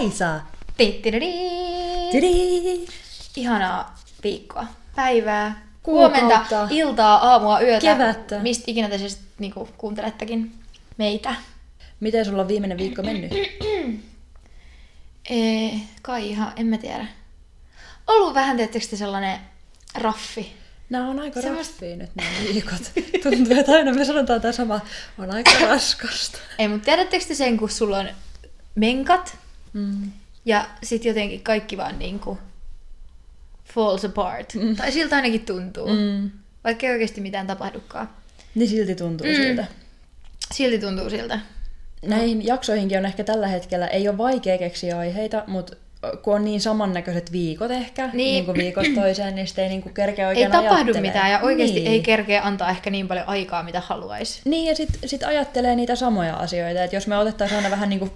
Kaisa. Tittididi. Tidi. Ihanaa viikkoa, päivää, Kuukautta. huomenta, iltaa, aamua, yötä. Kevättä. Mistä ikinä te siis niinku, kuuntelettekin meitä. Miten sulla on viimeinen viikko mennyt? Ee, kai ihan, en mä tiedä. Ollut vähän, te sellainen raffi? Nämä on aika Semmosta- raffia nyt nämä viikot. Tuntuu, että aina me sanotaan tämä sama. On aika raskasta. Ei, mutta tiedättekö te sen, kun sulla on menkat Mm. ja sit jotenkin kaikki vaan niinku falls apart. Mm. Tai siltä ainakin tuntuu. Mm. Vaikka ei oikeasti mitään tapahdukaan. Niin silti tuntuu Mm. siltä. Silti tuntuu siltä. Näihin jaksoihinkin on ehkä tällä hetkellä, ei ole vaikea keksiä aiheita, mutta kun on niin samannäköiset viikot ehkä, Niin. niin, niin kuin viikosta toiseen, niin sitten ei niin kuin kerkeä Ei oikein tapahdu ajattelemaan. mitään ja oikeasti niin. ei kerkeä antaa ehkä niin paljon aikaa, mitä haluaisi. Niin, ja sitten sit ajattelee niitä samoja asioita. että jos me otettaisiin aina vähän niin kuin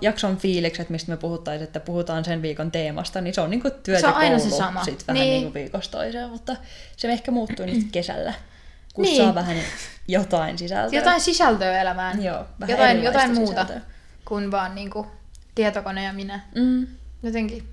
jakson fiilikset, mistä me puhuttaisiin, että puhutaan sen viikon teemasta, niin se on niin kuin työt Se on aina se sama. Sit vähän Niin. niin. kuin viikosta toiseen, mutta se ehkä muuttuu nyt kesällä, kun Niin. saa vähän jotain sisältöä. Jotain sisältöä elämään. Joo, vähän jotain, jotain muuta sisältöä. kuin vaan niinku tietokone ja minä. Mm, Jotenkin.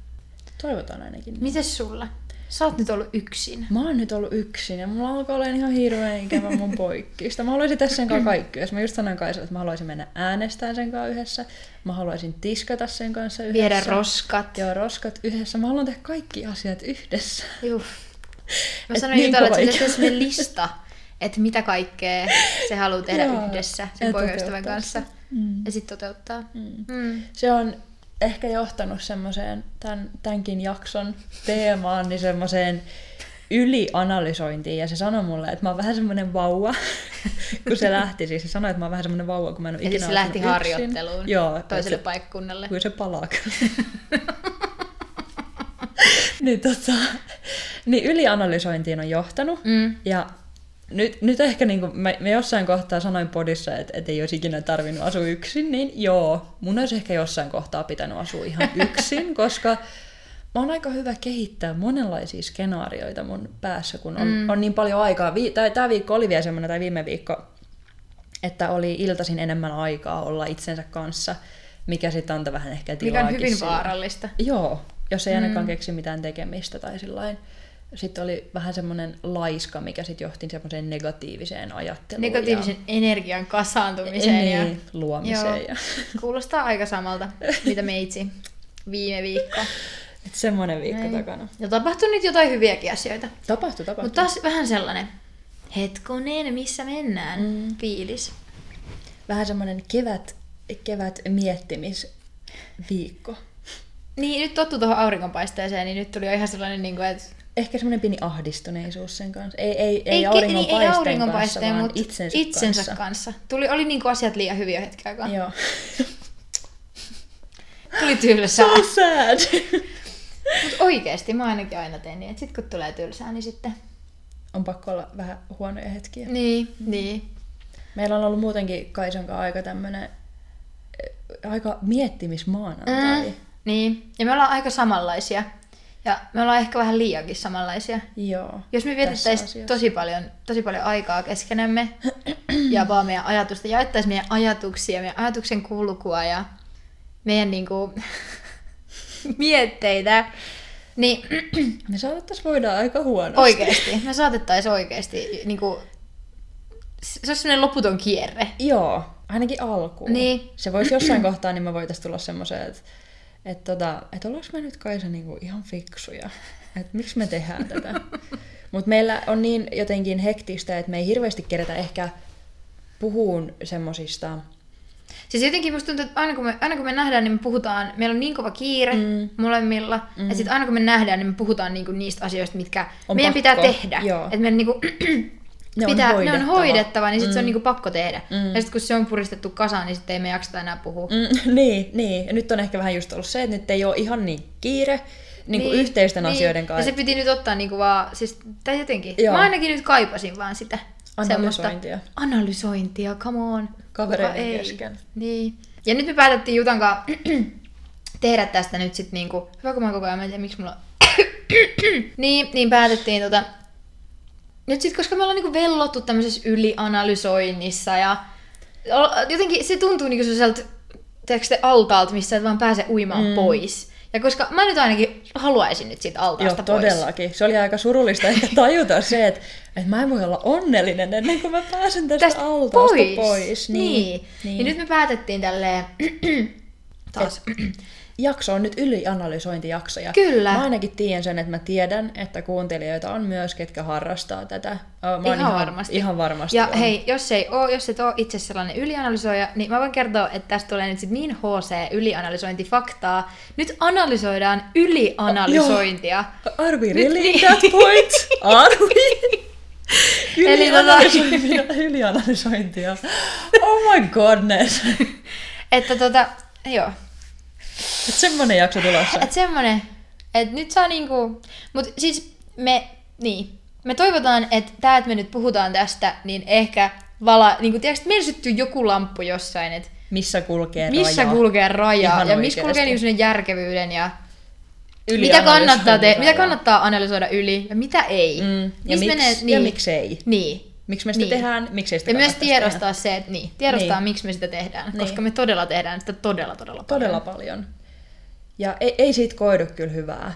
toivotaan ainakin. Mites sulla? Sä oot nyt ollut yksin. Mä oon nyt ollut yksin ja mulla alkaa olla ihan hirveän ikävä mun poikkista. Mä haluaisin tässä sen kanssa kaikki. Jos mä just sanoin Kaisalle, että mä haluaisin mennä äänestämään sen kanssa yhdessä. Mä haluaisin tiskata sen kanssa yhdessä. Viedä roskat. Joo, roskat yhdessä. Mä haluan tehdä kaikki asiat yhdessä. Juh. Mä Et sanoin niin Jutalle, että se semmoinen lista, että mitä kaikkea se haluaa tehdä Joo, yhdessä sen poikaystävän kanssa. se. Mm. Ja sitten toteuttaa. Mm. Mm. Se on ehkä johtanut semmoiseen, tämän, tämänkin jakson teemaan, niin semmoiseen ylianalysointiin. Ja se sanoi mulle, että mä oon vähän semmoinen vauva, kun se lähti. Siis se sanoi, että mä oon vähän semmoinen vauva, kun mä en ole ikinä se lähti yksin. harjoitteluun Joo, toiselle että paikkakunnalle. Kyllä se palaa niin, tota, niin ylianalysointiin on johtanut. Mm. Ja nyt, nyt ehkä niin kuin mä, mä jossain kohtaa sanoin podissa, että, että ei olisi ikinä tarvinnut asua yksin, niin joo, mun olisi ehkä jossain kohtaa pitänyt asua ihan yksin, koska mä oon aika hyvä kehittää monenlaisia skenaarioita mun päässä, kun on, Mm. mm. on niin paljon aikaa. Vi, tai, tämä viikko oli vielä semmoinen, tai viime viikko, että oli iltaisin enemmän aikaa olla itsensä kanssa, mikä sitten antaa vähän ehkä Mikä on tilaakin hyvin sille. vaarallista. Joo, jos ei Mm. ainakaan keksi mitään tekemistä tai sillain. Sitten oli vähän semmoinen laiska, mikä sitten johti semmoiseen negatiiviseen ajatteluun. Negatiivisen energian ja, kasaantumiseen. niin, Ja... luomiseen. Joo. Ja, Kuulostaa aika samalta, mitä meitsi viime viikko. et semmoinen viikko Näin. takana. Ja tapahtui nyt jotain hyviäkin asioita. Tapahtui, tapahtui. Mutta taas vähän sellainen, hetkonen, missä mennään, Mm. fiilis. Vähän semmoinen kevät, kevät miettimisviikko. Niin, nyt tottu tuohon auringonpaisteeseen, niin nyt tuli jo ihan sellainen, niin kuin, että Ehkä semmoinen pieni ahdistuneisuus sen kanssa. Ei, ei, ei, ei, auringonpaisteen, niin, ei kanssa, auringonpaisteen, vaan mutta itsensä, itsensä kanssa. kanssa. Tuli, oli niin kuin asiat liian hyviä hetken aikaa. Joo. Tuli tylsää. so sad. Mutta oikeesti mä ainakin aina teen niin, että sit kun tulee tylsää, niin sitten... on pakko olla vähän huonoja hetkiä. Niin, niin. Meillä on ollut muutenkin Kaisan kanssa aika tämmönen aika miettimismaanantai. Mm, niin. Ja me ollaan aika samanlaisia. Ja me ollaan ehkä vähän liiankin samanlaisia. Joo. Jos me vietettäisiin tosi paljon, tosi paljon aikaa keskenämme ja vaan meidän ajatusta, jaettaisiin meidän ajatuksia, meidän ajatuksen kulkua ja meidän niinku, mietteitä, niin Me saatettais voida aika huonosti. oikeesti, me saatettaisiin oikeesti, niinku, se olisi sellainen loputon kierre. Joo, ainakin alkuun. Niin. Se voisi jossain kohtaa, niin me voitais tulla semmoiseen, että et tota, et ollaanko me nyt Kaisa niinku ihan fiksuja? Että miksi me tehdään tätä? Mutta meillä on niin jotenkin hektistä, että me ei hirveästi kerätä ehkä puhuun semmosista... Siis jotenkin musta tuntuu, että aina kun, me, aina kun me nähdään, niin me puhutaan, meillä on niin kova kiire mm. Mm. molemmilla, mm. ja sitten aina kun me nähdään, niin me puhutaan niinku niistä asioista, mitkä On meidän pakko, pitää tehdä. Että meidän niinku, Ne on pitää, ne on hoidettava. hoidettava, niin sitten mm. se on Mm. niinku pakko tehdä. Mm. Ja sitten kun se on puristettu kasaan, niin sitten ei me jakseta enää puhua. Mm, niin, niin. Ja nyt on ehkä vähän just ollut se, että nyt ei ole ihan niin kiire niin kuin yhteisten asioiden kanssa. Ja se piti nyt ottaa niinku vaan, siis, tai jotenkin. Joo. Mä ainakin nyt kaipasin vaan sitä. Analysointia. Semmoista analysointia, come on. Kavereiden kesken. Niin. Ja nyt me päätettiin Jutan kanssa tehdä tästä nyt sit niinku, hyvä kun mä koko ajan, mä en tiedä miksi mulla niin, niin päätettiin tota, nyt sit, koska me ollaan niinku vellottu tämmöisessä ylianalysoinnissa ja jotenkin se tuntuu niinku sellaiselta te altaalta, missä et vaan pääse uimaan mm. pois. Ja koska mä nyt ainakin haluaisin nyt siitä altaasta Joo, pois. todellakin. Se oli aika surullista ehkä tajuta se, että, että mä en voi olla onnellinen ennen kuin mä pääsen tästä, Tästä altaasta pois. pois. Niin. Niin. niin. Ja nyt me päätettiin tälleen... taas. Jakso on nyt ylianalysointijakso. Ja Kyllä. Mä ainakin tiedän sen, että mä tiedän, että kuuntelijoita on myös, ketkä harrastaa tätä. Mä oon Ihan varmasti. Ihan varmasti Ja on. hei, jos, ei oo, jos et ole itse sellainen ylianalysoija, niin mä voin kertoa, että tästä tulee nyt sit niin HC ylianalysointifaktaa. Nyt analysoidaan ylianalysointia. Are we Nyt really niin. that point? Are we? Tota- Ylianalysointia. Ylianalysointia. Oh my godness. että tota, joo. Et semmonen jakso tulossa. Et semmonen, että nyt saa niinku... Mut siis me, niin, me toivotaan, että tää, että me nyt puhutaan tästä, niin ehkä vala... Niinku, tiedätkö, meillä syttyy joku lamppu jossain, että Missä kulkee missä raja? kulkee raja Ihan ja missä oikeesti. kulkee niinku järkevyyden ja mitä Ylianalysoinnin kannattaa, te- mitä kannattaa analysoida yli ja mitä ei. Mm. Ja, Missä miksi, menee- ja miksei? Niin. Miksi me sitä Niin. tehdään, miksei sitä Ja myös tiedostaa se, että niin, tiedostaa Niin. miksi me sitä tehdään, Niin. koska me todella tehdään sitä todella, todella paljon. Todella paljon. Ja ei, ei siitä koidu kyllä hyvää.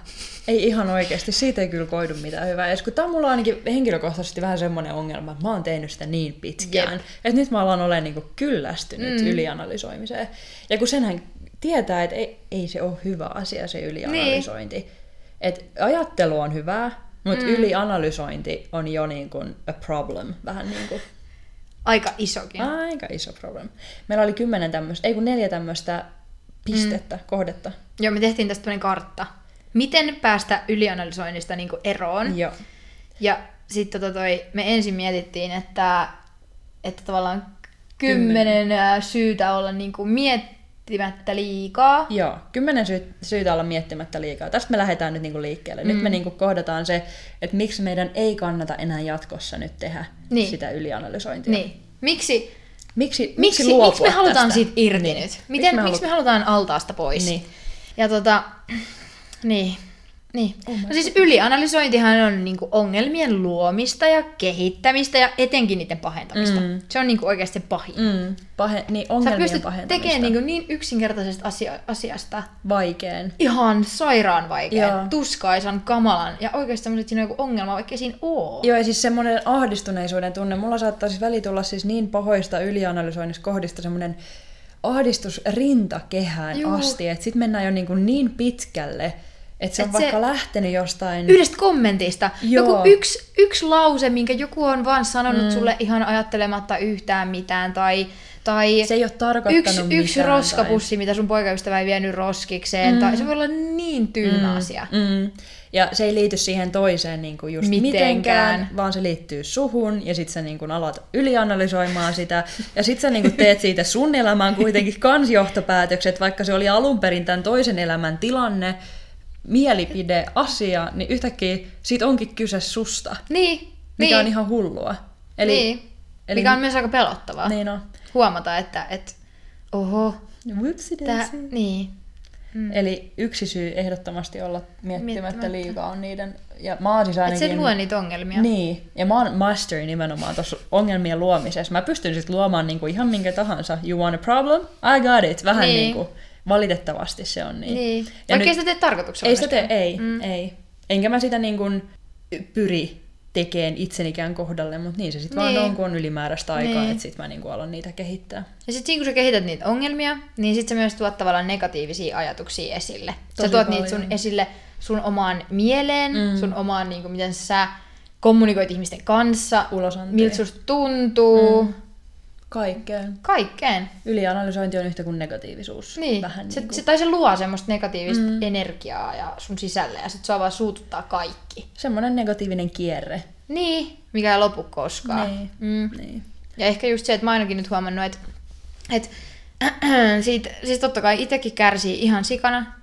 Ei ihan oikeasti, siitä ei kyllä koidu mitään hyvää. Ja kun tämä on mulla ainakin henkilökohtaisesti vähän semmoinen ongelma, että mä oon tehnyt sitä niin pitkään, Jep. että nyt mä alan olemaan niinku kyllästynyt mm. ylianalysoimiseen. Ja kun senhän tietää, että ei, ei se ole hyvä asia se ylianalysointi. Niin. Et ajattelu on hyvää, mutta mm. ylianalysointi on jo niin kuin a problem. Vähän niin kuin Aika isokin. aika iso problem. Meillä oli kymmenen tämmöistä, ei kun neljä tämmöistä pistettä, mm. kohdetta. Joo, me tehtiin tästä tämmöinen kartta. Miten päästä ylianalysoinnista niinku eroon. Joo. Ja sitten tota toi, me ensin mietittiin, että, että tavallaan kymmenen ää, syytä olla niinku miettimättä liikaa. Joo, kymmenen sy- syytä olla miettimättä liikaa. Tästä me lähdetään nyt niinku liikkeelle. Nyt me niinku kohdataan se, että miksi meidän ei kannata enää jatkossa nyt tehdä Niin. sitä ylianalysointia. Niin. Miksi, Miksi, miksi, miksi, miksi me halutaan tästä? siitä irti Niin. nyt? Miten, me miksi me halu- halutaan altaasta pois? Niin. Ja tota, niin. Niin. Oh no siis ylianalysointihan on niinku ongelmien luomista ja kehittämistä ja etenkin niiden pahentamista. Mm. Se on niinku oikeasti se pahin. Mm, pahe, niin Sä ongelmien pystyt pahentamista. tekemään niinku niin yksinkertaisesta asia- asiasta Vaikein. ihan sairaan vaikean, Joo. tuskaisan, kamalan ja oikeasti semmoinen, että siinä on joku ongelma, vaikka siinä oo. Joo, ja siis semmoinen ahdistuneisuuden tunne. Mulla saattaa siis väli tulla siis niin pahoista ylianalysoinnista kohdista semmoinen ahdistus rintakehään Juu. asti, että sit mennään jo niin, kuin niin pitkälle, että se on Et se- vaikka lähtenyt jostain... Yhdestä kommentista. Joo. Joku yksi, yksi lause, minkä joku on vaan sanonut mm. sulle ihan ajattelematta yhtään mitään, tai, tai Se ei ole tarkoittanut yksi, mitään. yksi roskapussi, mitä sun poikaystävä ei vienyt roskikseen, mm. tai se voi olla niin tyhmä mm. asia. Mm. Ja se ei liity siihen toiseen niin kuin just Mitenkään. mitenkään. vaan se liittyy suhun, ja sitten sä niin kuin alat ylianalysoimaan sitä, ja sitten sä niin kuin teet siitä sun elämään kuitenkin kans johtopäätökset, vaikka se oli alun perin tämän toisen elämän tilanne, mielipide, asia, niin yhtäkkiä siitä onkin kyse susta, Niin, mikä niin, on ihan hullua. Eli, niin. eli- mikä on myös aika pelottavaa. Niin on. Huomata, että, että oho, tää, niin. Mm. Eli yksi syy ehdottomasti olla miettimättä, Miettimättä. liikaa on niiden, ja mä oon siis ainakin... se luo niitä ongelmia. Niin, ja mä oon masteri nimenomaan tuossa ongelmien luomisessa. Mä pystyn sitten luomaan niinku ihan minkä tahansa. You want a problem? I got it. Vähän Niin. niin. niinku, valitettavasti se on niin. Niin. Ja Vaikka ei sitä tee tarkoituksella. Ei sitä tee, ei, mm. ei. Enkä mä sitä niinku pyri tekeen itsenikään kohdalle, mutta niin se sitten Niin. vaan on, kun on ylimääräistä aikaa, Niin. niin. että sitten mä niinku alan niitä kehittää. Ja sitten kun sä kehität niitä ongelmia, niin sitten sä myös tuot tavallaan negatiivisia ajatuksia esille. sä Tosi tuot niitä sun paljon. esille sun omaan mieleen, mm. Sun omaan, niin kuin, miten sä kommunikoit ihmisten kanssa, miltä susta tuntuu, mm. Kaikkeen. kaikkeen. Ylianalysointi on yhtä kuin negatiivisuus. Niin. Vähän se, niinku. se, tai se luo semmoista negatiivista mm. energiaa ja sun sisälle, ja sit sua vaan suututtaa kaikki. Semmoinen negatiivinen kierre. Niin, mikä ei lopu koskaan. Niin. Mm. Niin. Ja ehkä just se, että mä ainakin nyt huomannut, että, että siitä, siis totta kai itsekin kärsii ihan sikana,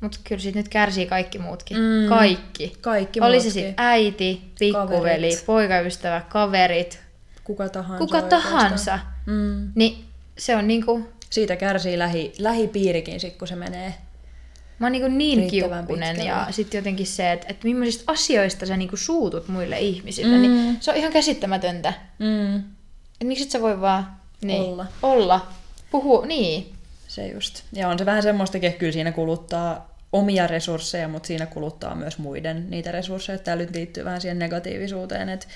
mutta kyllä siitä nyt kärsii kaikki muutkin. Mm. Kaikki. Kaikki Oli se muutkin. sitten äiti, pikkuveli, Kaverit. poikaystävä, kaverit, Kuka tahansa. kuka oikeastaan. tahansa. Mm. Niin se on niinku, Siitä kärsii lähi, lähipiirikin sit, kun se menee. mä oon niinku niin Riittävän kiukkunen ja sitten jotenkin se, että, että millaisista asioista sä niinku suutut muille ihmisille, mm. Mm. niin se on ihan käsittämätöntä. Mm. Et miksi et sä voi vaan niin, Olla. olla, puhua, niin. Se just. Ja on se vähän semmoistakin, että kyllä siinä kuluttaa omia resursseja, mutta siinä kuluttaa myös muiden niitä resursseja. Tämä nyt liittyy vähän siihen negatiivisuuteen, että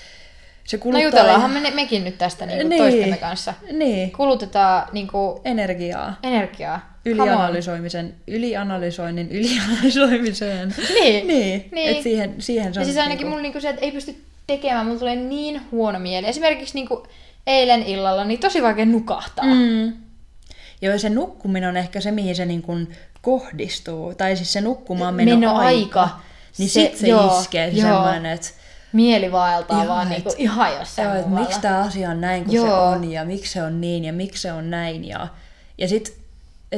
se No kuluttaa... jutellaanhan me, mekin nyt tästä niinku Niin. toistemme kanssa. Niin, Kulutetaan niinku energiaa. energiaa. Ylianalysoimisen, ylianalysoinnin, ylianalysoimiseen. Niin. Niin, Niin. että siihen, siihen se Ja on siis ainakin niinku- mulla niinku se, että ei pysty tekemään, mulla tulee niin huono mieli. Esimerkiksi niinku eilen illalla, niin tosi vaikea nukahtaa. Mm. Joo, ja se nukkuminen on ehkä se, mihin se niin kuin kohdistuu. Tai siis se nukkumaan meno, aika. Niin Se- sit se joo, iskee se joo. semmoinen, että Mieli vaeltaa Joo, vaan et- niinku ihan jossain joo, et muualla. miksi tämä asia on näin kuin se on, ja miksi se on niin, ja miksi se on näin. Ja, ja sitten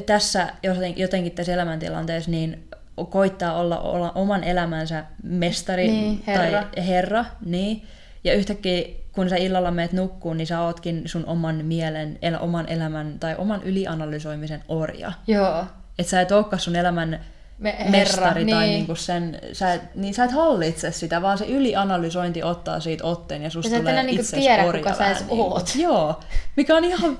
tässä joten- jotenkin tässä elämäntilanteessa niin koittaa olla, olla oman elämänsä mestari Niin, herra. tai herra. Niin. Ja yhtäkkiä kun sä illalla meet nukkuun, niin sä ootkin sun oman mielen, el, oman elämän tai oman ylianalysoimisen orja. Joo. Että sä et olekaan sun elämän Me- herra, mestari tai niin. niinku sen, sä et, niin sä et hallitse sitä, vaan se ylianalysointi ottaa siitä otteen ja susta Ja tulee niinku tiedä, kuka sä edes oot. Joo, mikä on ihan,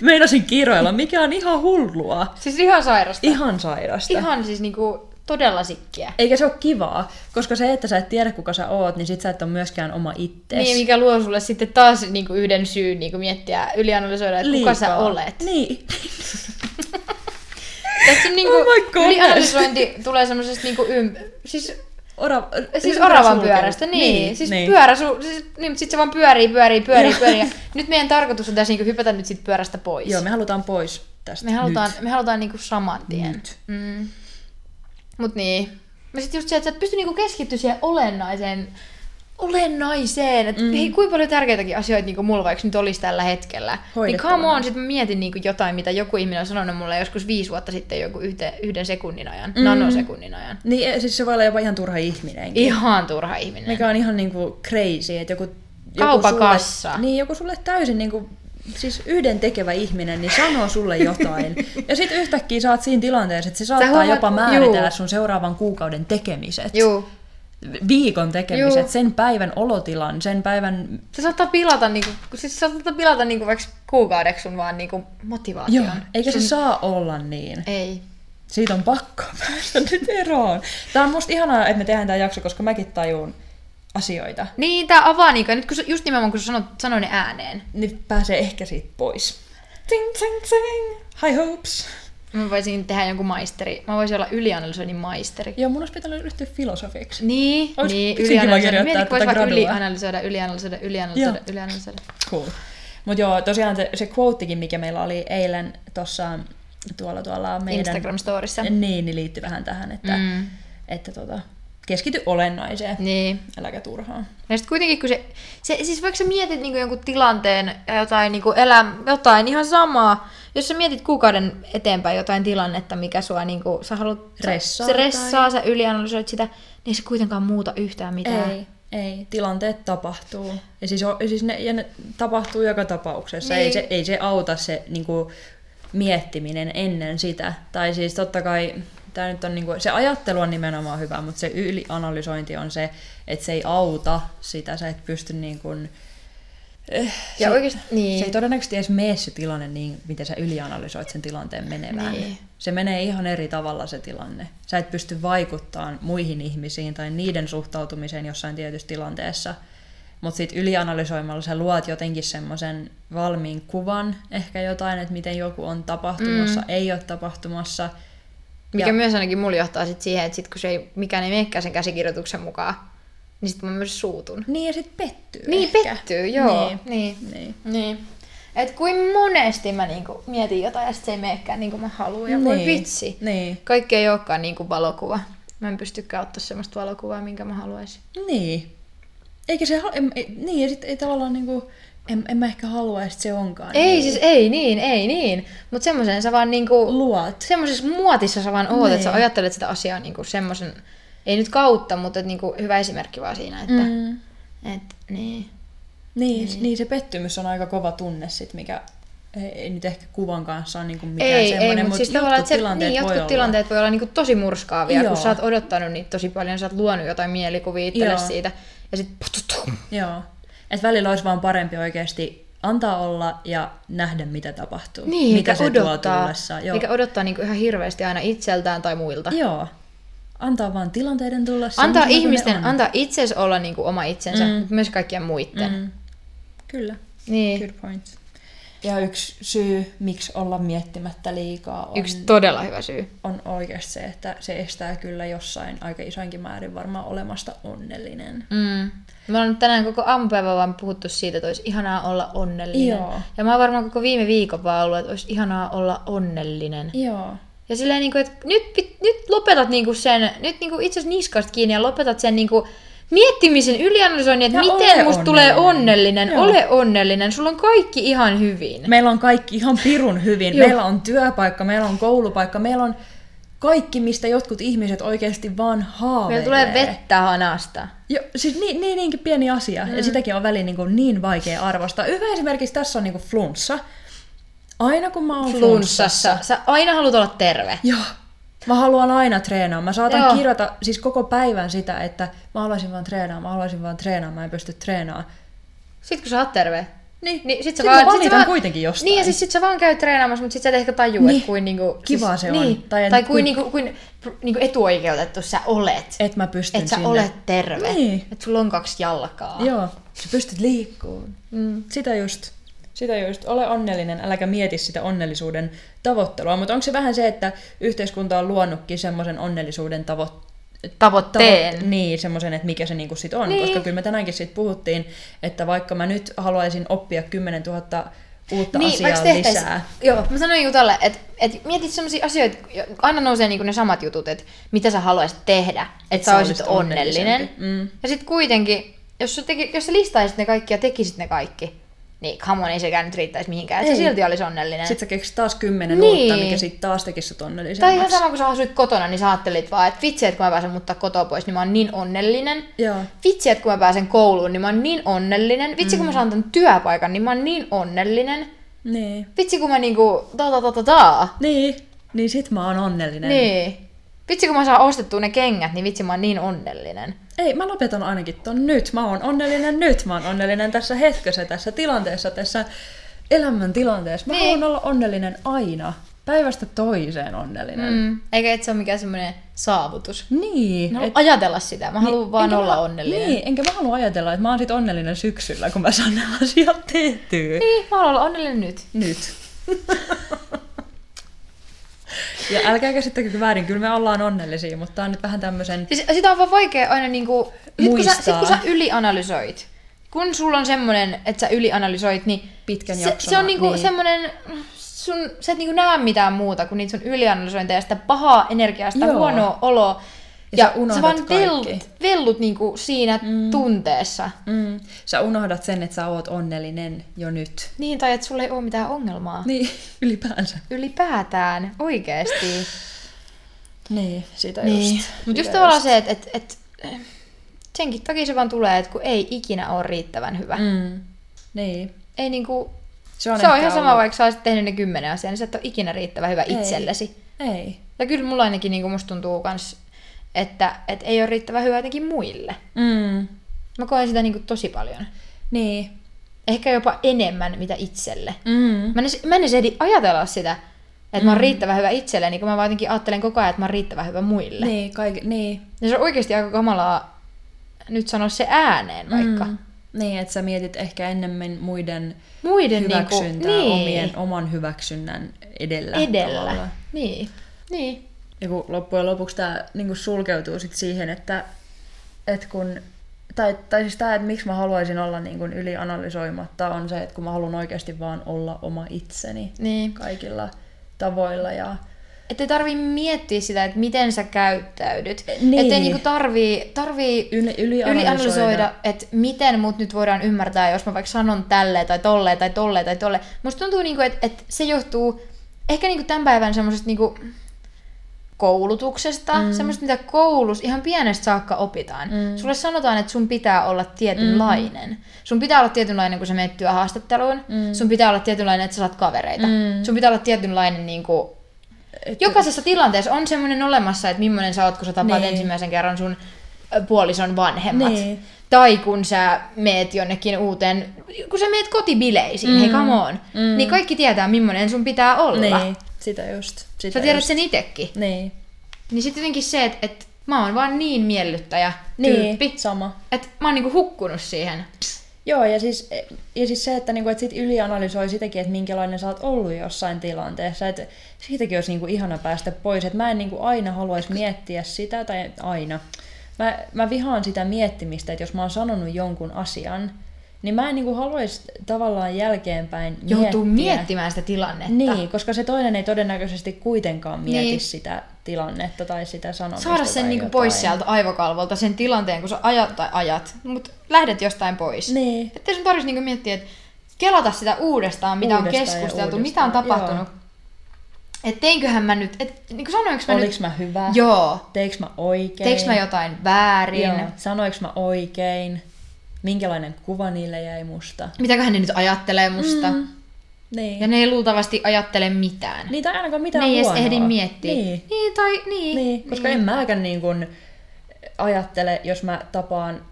meinasin kiroilla, mikä on ihan hullua, Siis ihan sairasta. ihan sairasta. Ihan siis niinku todella sikkiä. Eikä se ole kivaa, koska se, että sä et tiedä kuka sä oot, niin sit sä et ole myöskään oma itses. Niin, mikä luo sulle sitten taas niinku yhden syyn niinku miettiä, ylianalysoida, että kuka sä Liikaa. olet. Niin. Tässä on niinku, Oh ylianalysointi tulee semmoisesta niinku ym... Siis, Ora, siis oravan pyörästä, niin. niin siis niin. pyörä, su, siis, niin, sit se vaan pyörii, pyörii, pyörii, pyörii. Nyt meidän tarkoitus on tässä niinku hypätä nyt sit pyörästä pois. Joo, me halutaan pois tästä me halutaan, nyt. me halutaan niinku saman tien. Nyt. Mm. Mut niin. Ja sit just se, että sä et pysty niinku keskittyä siihen olennaiseen, olennaiseen. Että mm. hei, kuinka paljon tärkeitäkin asioita niinku mulla vaikka nyt olisi tällä hetkellä. Niin come on, sit mä mietin niinku jotain, mitä joku ihminen on sanonut mulle joskus viisi vuotta sitten joku yhden, yhden sekunnin ajan, mm. nanosekunnin ajan. Niin, eh, siis se voi olla jopa ihan turha ihminenkin. Ihan turha ihminen. Mikä on ihan niinku crazy, että joku... joku Kaupakassa. Sulle, niin, joku sulle täysin niinku, siis yhden tekevä ihminen, niin sanoo sulle jotain. ja sitten yhtäkkiä oot siinä tilanteessa, että se saattaa huomaat- jopa määritellä juu. sun seuraavan kuukauden tekemiset. Juu. Viikon tekemiset, Juu. sen päivän olotilan, sen päivän... Se saattaa pilata, niinku, siis se saattaa pilata niinku vaikka kuukaudeksi sun vaan niinku motivaation. Joo, eikä se saa olla niin. Ei. Siitä on pakko päästä nyt eroon. Tää on musta ihanaa, että me tehdään tää jakso, koska mäkin tajun asioita. Niin, tää avaa niinku, nyt kun just nimenomaan kun sä sanot, sanoin ne ääneen. Niin pääsee ehkä siitä pois. Ting, ting, ting. High hopes. Mä voisin tehdä jonkun maisteri. Mä voisin olla ylianalysoinnin maisteri. Joo, mun olisi pitänyt ryhtyä filosofiksi. Niin, Ois niin ylianalysoida. kirjoittaa Mieti, kun vois tätä vaikka ylianalysoida, ylianalysoida, ylianalysoida, Joo. ylianalysoida. Cool. Mut joo, tosiaan se, se quotekin, mikä meillä oli eilen tuossa tuolla, tuolla meidän... Instagram-storissa. Niin, niin liittyy vähän tähän, että, mm. Mm. että tota, keskity olennaiseen, Niin. äläkä turhaan. Ja sitten kuitenkin, kun se, se, siis vaikka sä mietit niinku jonkun tilanteen ja jotain, niinku elä, jotain ihan samaa, jos sä mietit kuukauden eteenpäin jotain tilannetta, mikä sua niinku, sä haluat, Ressaa se tai- ressaa, sä ylianalysoit sitä, niin ei se kuitenkaan muuta yhtään mitään. Ei, ei. Tilanteet tapahtuu. Ja siis, o- siis ne, ja ne tapahtuu joka tapauksessa. Niin. Ei, se, ei se auta se niin kuin, miettiminen ennen sitä. Tai siis totta kai tää nyt on, niin kuin, se ajattelu on nimenomaan hyvä, mutta se ylianalysointi on se, että se ei auta sitä. Sä et pysty niin kuin, eh, Ja se, oikeesti, niin. se ei todennäköisesti edes mene se tilanne niin, miten sä ylianalysoit sen tilanteen menevän. Niin. Se menee ihan eri tavalla se tilanne. Sä et pysty vaikuttamaan muihin ihmisiin tai niiden suhtautumiseen jossain tietyssä tilanteessa. Mutta sitten ylianalysoimalla sä luot jotenkin semmoisen valmiin kuvan, ehkä jotain, että miten joku on tapahtumassa, mm. ei ole tapahtumassa. Mikä Ja- myös ainakin mulla johtaa sit siihen, että sit kun se ei, mikään ei menekään sen käsikirjoituksen mukaan, niin sit mä myös suutun. Niin ja sitten pettyy Niin, ehkä. pettyy, joo. Niin. Niin. Niin. niin. Et kuin monesti mä niinku mietin jotain ja sit se ei menekään niin kuin mä haluan. Ja voi Niin. vitsi. Niin. Kaikki ei olekaan niin kuin valokuva. Mä en pystykään ottaa semmoista valokuvaa, minkä mä haluaisin. Niin. Eikä se, ha- em, ei, niin ja sitten ei tavallaan niinku, en, en mä ehkä halua, että se onkaan Ei niin. siis, ei niin, ei niin. Mutta semmoisen sä vaan niinku... Luot. Semmoisessa muotissa sä vaan oot, Niin. että sä ajattelet sitä asiaa niinku semmoisen... Ei nyt kautta, mutta et niinku hyvä esimerkki vaan siinä, että... Mm. Et, niin. Niin, niin. niin, se pettymys on aika kova tunne sit, mikä ei, ei nyt ehkä kuvan kanssa ole niinku mikään Ei, semmoinen, ei, mutta siis tavallaan, että se, tilanteet niin, voi jotkut olla. tilanteet voi olla niinku tosi murskaavia, Joo. kun sä oot odottanut niitä tosi paljon, sä oot luonut jotain mielikuvia itselle Joo. siitä, ja sit Joo. Et välillä olisi vaan parempi oikeasti antaa olla ja nähdä, mitä tapahtuu. Niin, mitä se tuo odottaa, tullessa. Joo. eikä odottaa niinku ihan hirveästi aina itseltään tai muilta. Joo. Antaa vaan tilanteiden tulla Antaa kuin ihmisten, antaa itsensä olla niinku oma itsensä, mm. mutta myös kaikkien muiden. Mm. Kyllä. Niin. Good point. Ja yksi syy, miksi olla miettimättä liikaa, on, Yksi todella hyvä syy. on oikeasti se, että se estää kyllä jossain aika isoinkin määrin varmaan olemasta onnellinen. Mm. Me ollaan tänään koko aamupäivä vaan puhuttu siitä, että olisi ihanaa olla onnellinen. Joo. Ja mä oon varmaan koko viime viikon vaan ollut, että olisi ihanaa olla onnellinen. Joo. Ja silleen, niin kuin, että nyt, nyt lopetat niin kuin sen, nyt niin kuin itse asiassa niskasta kiinni ja lopetat sen niin kuin miettimisen, ylianalysoinnin, että Ja miten musta tulee onnellinen. Joo. Ole onnellinen, sulla on kaikki ihan hyvin. Meillä on kaikki ihan pirun hyvin. Meillä on työpaikka, meillä on koulupaikka, meillä on kaikki, mistä jotkut ihmiset oikeasti vaan haaveilee. Meillä tulee vettä hanasta. Jo, siis niin, niin, niinkin pieni asia, mm. ja sitäkin on väliin niin, kuin niin vaikea arvostaa. Hyvä esimerkiksi tässä on niin kuin flunssa. Aina kun mä oon flunssassa, Flunssassa. Sä aina haluat olla terve. joo, mä haluan aina treenaa. Mä saatan Joo. kirjoita siis koko päivän sitä, että mä haluaisin vaan treenaa, mä haluaisin vaan treenaa, mä en pysty treenaamaan. Sitten kun sä oot terve, Niin, niin sit sä Sit vaan... mä sit sä vaan, kuitenkin jostain. Niin, ja siis sit sä vaan käyt treenaamassa, mutta sit sä et ehkä tajua, Niin. että kuin niinku... Kivaa se on. Niin. Tai Tai, et tai kuin- niinku, kuin niinku etuoikeutettu sä olet. että mä pystyn Että sä sinne. olet terve. Niin. Että sulla on kaksi jalkaa. Joo, sä pystyt liikkuun. Mm. Sitä just. Sitä just. Ole onnellinen, äläkä mieti sitä onnellisuuden tavoittelua. Mutta onko se vähän se, että yhteiskunta on luonnutkin semmoisen onnellisuuden tavo- Tavoitteen. niin, semmoisen, että mikä se niinku sit on. Niin. Koska kyllä me tänäänkin siitä puhuttiin, että vaikka mä nyt haluaisin oppia 10 000 uutta asiaa vaikka tehtäis- lisää. Joo, mä sanoin Jutalle, että et mietit sellaisia asioita, aina nousee niinku ne samat jutut, että mitä sä haluaisit tehdä, että sä sä olisit onnellinen. Mm. Ja sitten kuitenkin, jos sä, teki, jos sä listaisit ne kaikki ja tekisit ne kaikki, niin come on, ei sekään nyt riittäisi mihinkään, että se silti olisi onnellinen. Sitten sä keksit taas kymmenen Niin. uutta, mikä sitten taas tekisi sut Tai ihan onnellisemmaksi. sama, kun sä asuit kotona, niin sä ajattelit vaan, että vitsi, että kun mä pääsen muuttaa kotoa pois, niin mä oon niin onnellinen. Joo. Vitsi, että kun mä pääsen kouluun, niin mä oon niin onnellinen. Vitsi, kun mä saan tämän työpaikan, niin mä oon niin onnellinen. Niin. Vitsi, kun mä niinku ta ta ta ta ta. Niin. Niin sit mä oon onnellinen. Niin. Vitsi, kun mä saan ostettua ne kengät, niin vitsi, mä oon niin onnellinen. Ei, mä lopetan ainakin ton nyt. Mä oon onnellinen nyt. Mä oon onnellinen tässä hetkessä, tässä tilanteessa, tässä elämän tilanteessa. Mä Niin. haluan olla onnellinen aina. Päivästä toiseen onnellinen. Mm. Eikä et se ole mikään semmoinen saavutus. Niin. No, et- ajatella sitä. Mä haluan vaan olla mä, onnellinen. Niin, enkä mä halua ajatella, että mä oon sit onnellinen syksyllä, kun mä saan nämä asiat tehtyä. Niin, mä haluan olla onnellinen nyt. Nyt. ja älkää käsittäkö väärin, kyllä me ollaan onnellisia, mutta tää on nyt vähän tämmösen... Siis sitä on vaan vaikea aina niinku... Sit kun, sä, sit kun sä ylianalysoit, kun sulla on semmonen, että sä ylianalysoit, niin Pitkän se, se on niinku niin. niin. semmonen... Sun, sä et niinku näe mitään muuta kuin niitä sun ylianalysointeja, sitä pahaa energiaa, sitä Joo. huonoa oloa. Ja Ja, sä sä vaan vellut, vellut niinku siinä mm. tunteessa. Mm, sä unohdat sen, että sä oot onnellinen jo nyt. Niin, tai että sulla ei ole mitään ongelmaa. Niin, ylipäänsä. Ylipäätään, oikeesti. Niin, sitä Niin. just. Mutta just tavallaan se, että et, et, senkin takia se vaan tulee, että kun ei ikinä ole riittävän hyvä. Mm. Niin. Ei niinku, Se on, se on ihan sama, ollut- vaikka sä olisit tehnyt ne kymmenen asiaa, niin sä et ole ikinä riittävän hyvä Ei. itsellesi. Ei. Ja kyllä mulla ainakin niinku musta tuntuu kans, että et ei ole riittävän hyvä jotenkin muille. Mm. Mä koen sitä niinku tosi paljon. Niin. Ehkä jopa enemmän mitä itselle. Mm. Mä en, mä en edes ehdi ajatella sitä, että mm. mä oon riittävän hyvä itselleni, kun mä vaan jotenkin ajattelen koko ajan, että mä oon riittävän hyvä muille. Niin, kaik- niin. Ja se on oikeasti aika kamalaa nyt sanoa se ääneen vaikka. Mm. Niin, että sä mietit ehkä ennemmin muiden Muiden hyväksyntää niinku, niin, omien, oman hyväksynnän edellä. edellä. tavallaan. Niin. Niin. Ja kun loppujen lopuksi tämä niinku sulkeutuu sit siihen, että, että kun, tai, tai siis tämä, että miksi mä haluaisin olla niinku ylianalysoimatta, on se, että kun mä haluan oikeasti vaan olla oma itseni Niin. kaikilla tavoilla. Ja, Että ei tarvii miettiä sitä, että miten sä käyttäydyt. Niin. Että ei niinku tarvii, tarvii Yli- ylianalysoida. ylianalysoida, että miten mut nyt voidaan ymmärtää, jos mä vaikka sanon tälleen tai tolleen tai tolleen tai tolleen. Musta tuntuu, niinku, että, että se johtuu ehkä niinku tämän päivän semmoisesta niinku koulutuksesta, mm. semmoista, mitä koulussa ihan pienestä saakka opitaan. Mm. Sulle sanotaan, että sun pitää olla tietynlainen. Mm. Sun pitää olla tietynlainen, kun sä menet työhaastatteluun. Mm. Sun pitää olla tietynlainen, että sä saat kavereita. Mm. Sun pitää olla tietynlainen niin kuin, et, Jokaisessa tilanteessa on semmoinen olemassa, että millainen sä oot, kun sä tapaat Niin. ensimmäisen kerran sun puolison vanhemmat. Niin. Tai kun sä meet jonnekin uuteen, kun sä meet kotibileisiin, mm. hei come on, mm. niin kaikki tietää, millainen sun pitää olla. Niin, sitä just. Sitä Sä tiedät just. sen itekin. Niin. Niin sitten jotenkin se, että et mä oon vaan niin miellyttäjä Niin, tyyppi, sama. että mä oon niinku hukkunut siihen. Joo, ja siis, ja siis se, että, niinku, että sit ylianalysoi sitäkin, että minkälainen sä oot ollut jossain tilanteessa. Että siitäkin olisi niinku ihana päästä pois. Että mä en niinku aina haluaisi miettiä sitä, tai aina. Mä, mä vihaan sitä miettimistä, että jos mä oon sanonut jonkun asian, niin mä en niinku haluaisi tavallaan jälkeenpäin Joutuu miettiä. miettimään sitä tilannetta. Niin, koska se toinen ei todennäköisesti kuitenkaan mieti Niin. niin. sitä tilannetta tai sitä sanomista. Saada sen tai niinku jotain. pois sieltä aivokalvolta, sen tilanteen, kun sä ajat tai ajat, mutta lähdet jostain pois. Niin. Että sun tarvitsisi niinku miettiä, että kelata sitä uudestaan, mitä Uudestaan on keskusteltu, mitä on tapahtunut. Että teinköhän mä nyt, että niinku sanoinko mä Oliks nyt... mä hyvä? Joo. Teiks mä oikein? Teekö mä jotain väärin? Joo. Sanoiks mä oikein? Minkälainen kuva niille jäi musta? Mitäköhän ne nyt ajattelee musta? Mm. Niin. Ja ne ei luultavasti ajattele mitään. Niitä ei ainakaan mitään ne ei edes huonoa. ehdi miettiä. Niin. niin tai niin. niin. Koska en mäkään niin kun ajattele, jos mä tapaan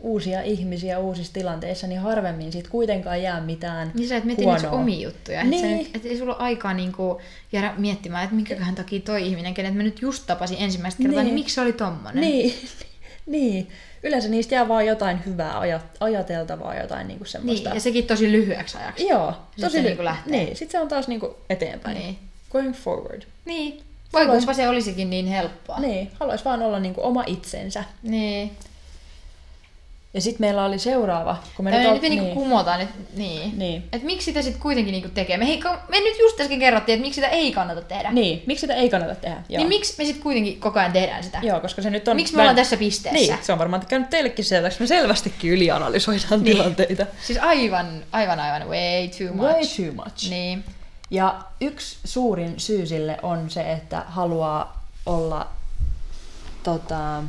uusia ihmisiä uusissa tilanteissa, niin harvemmin siitä kuitenkaan jää mitään Niin sä et mieti niitä omia juttuja. Niin. Niin. Et, nyt, et ei sulla ole aikaa niinku jäädä miettimään, että minkäköhän takia toi ihminen, kenet mä nyt just tapasin ensimmäistä kertaa, niin, Niin. niin miksi se oli tommonen? Niin, niin. Yleensä niistä jää vaan jotain hyvää ajat- ajateltavaa, jotain niinku semmoista. niin. Ja sekin tosi lyhyeksi ajaksi. Joo, tosi se ly- niinku lähtee. Niin, sit se on taas niinku eteenpäin. Niin. Going forward. Niin. Voi Haluais- se olisikin niin helppoa. Niin, haluaisi vaan olla niinku oma itsensä. Niin. Ja sitten meillä oli seuraava, kun me Me nyt, nyt, ol- nyt me niinku niin, kumotaan, että niin. niin. Et miksi sitä sitten kuitenkin niinku tekee? Me, hei, me nyt just äsken kerrottiin, että miksi sitä ei kannata tehdä. niin, miksi sitä ei kannata tehdä? Joo. Niin miksi me sitten kuitenkin koko ajan tehdään sitä? Joo, koska se nyt on... Miksi me ollaan tässä pisteessä? Niin, se on varmaan käynyt teillekin selväksi. Me selvästikin ylianalysoidaan Niin. tilanteita. Siis aivan, aivan, aivan way too much. Way too much. Niin. Ja yksi suurin syy sille on se, että haluaa olla tota,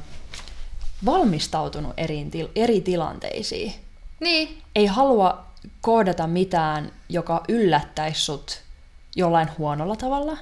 valmistautunut eri, til- eri tilanteisiin. Niin. Ei halua koodata mitään, joka yllättäisi sut jollain huonolla tavalla.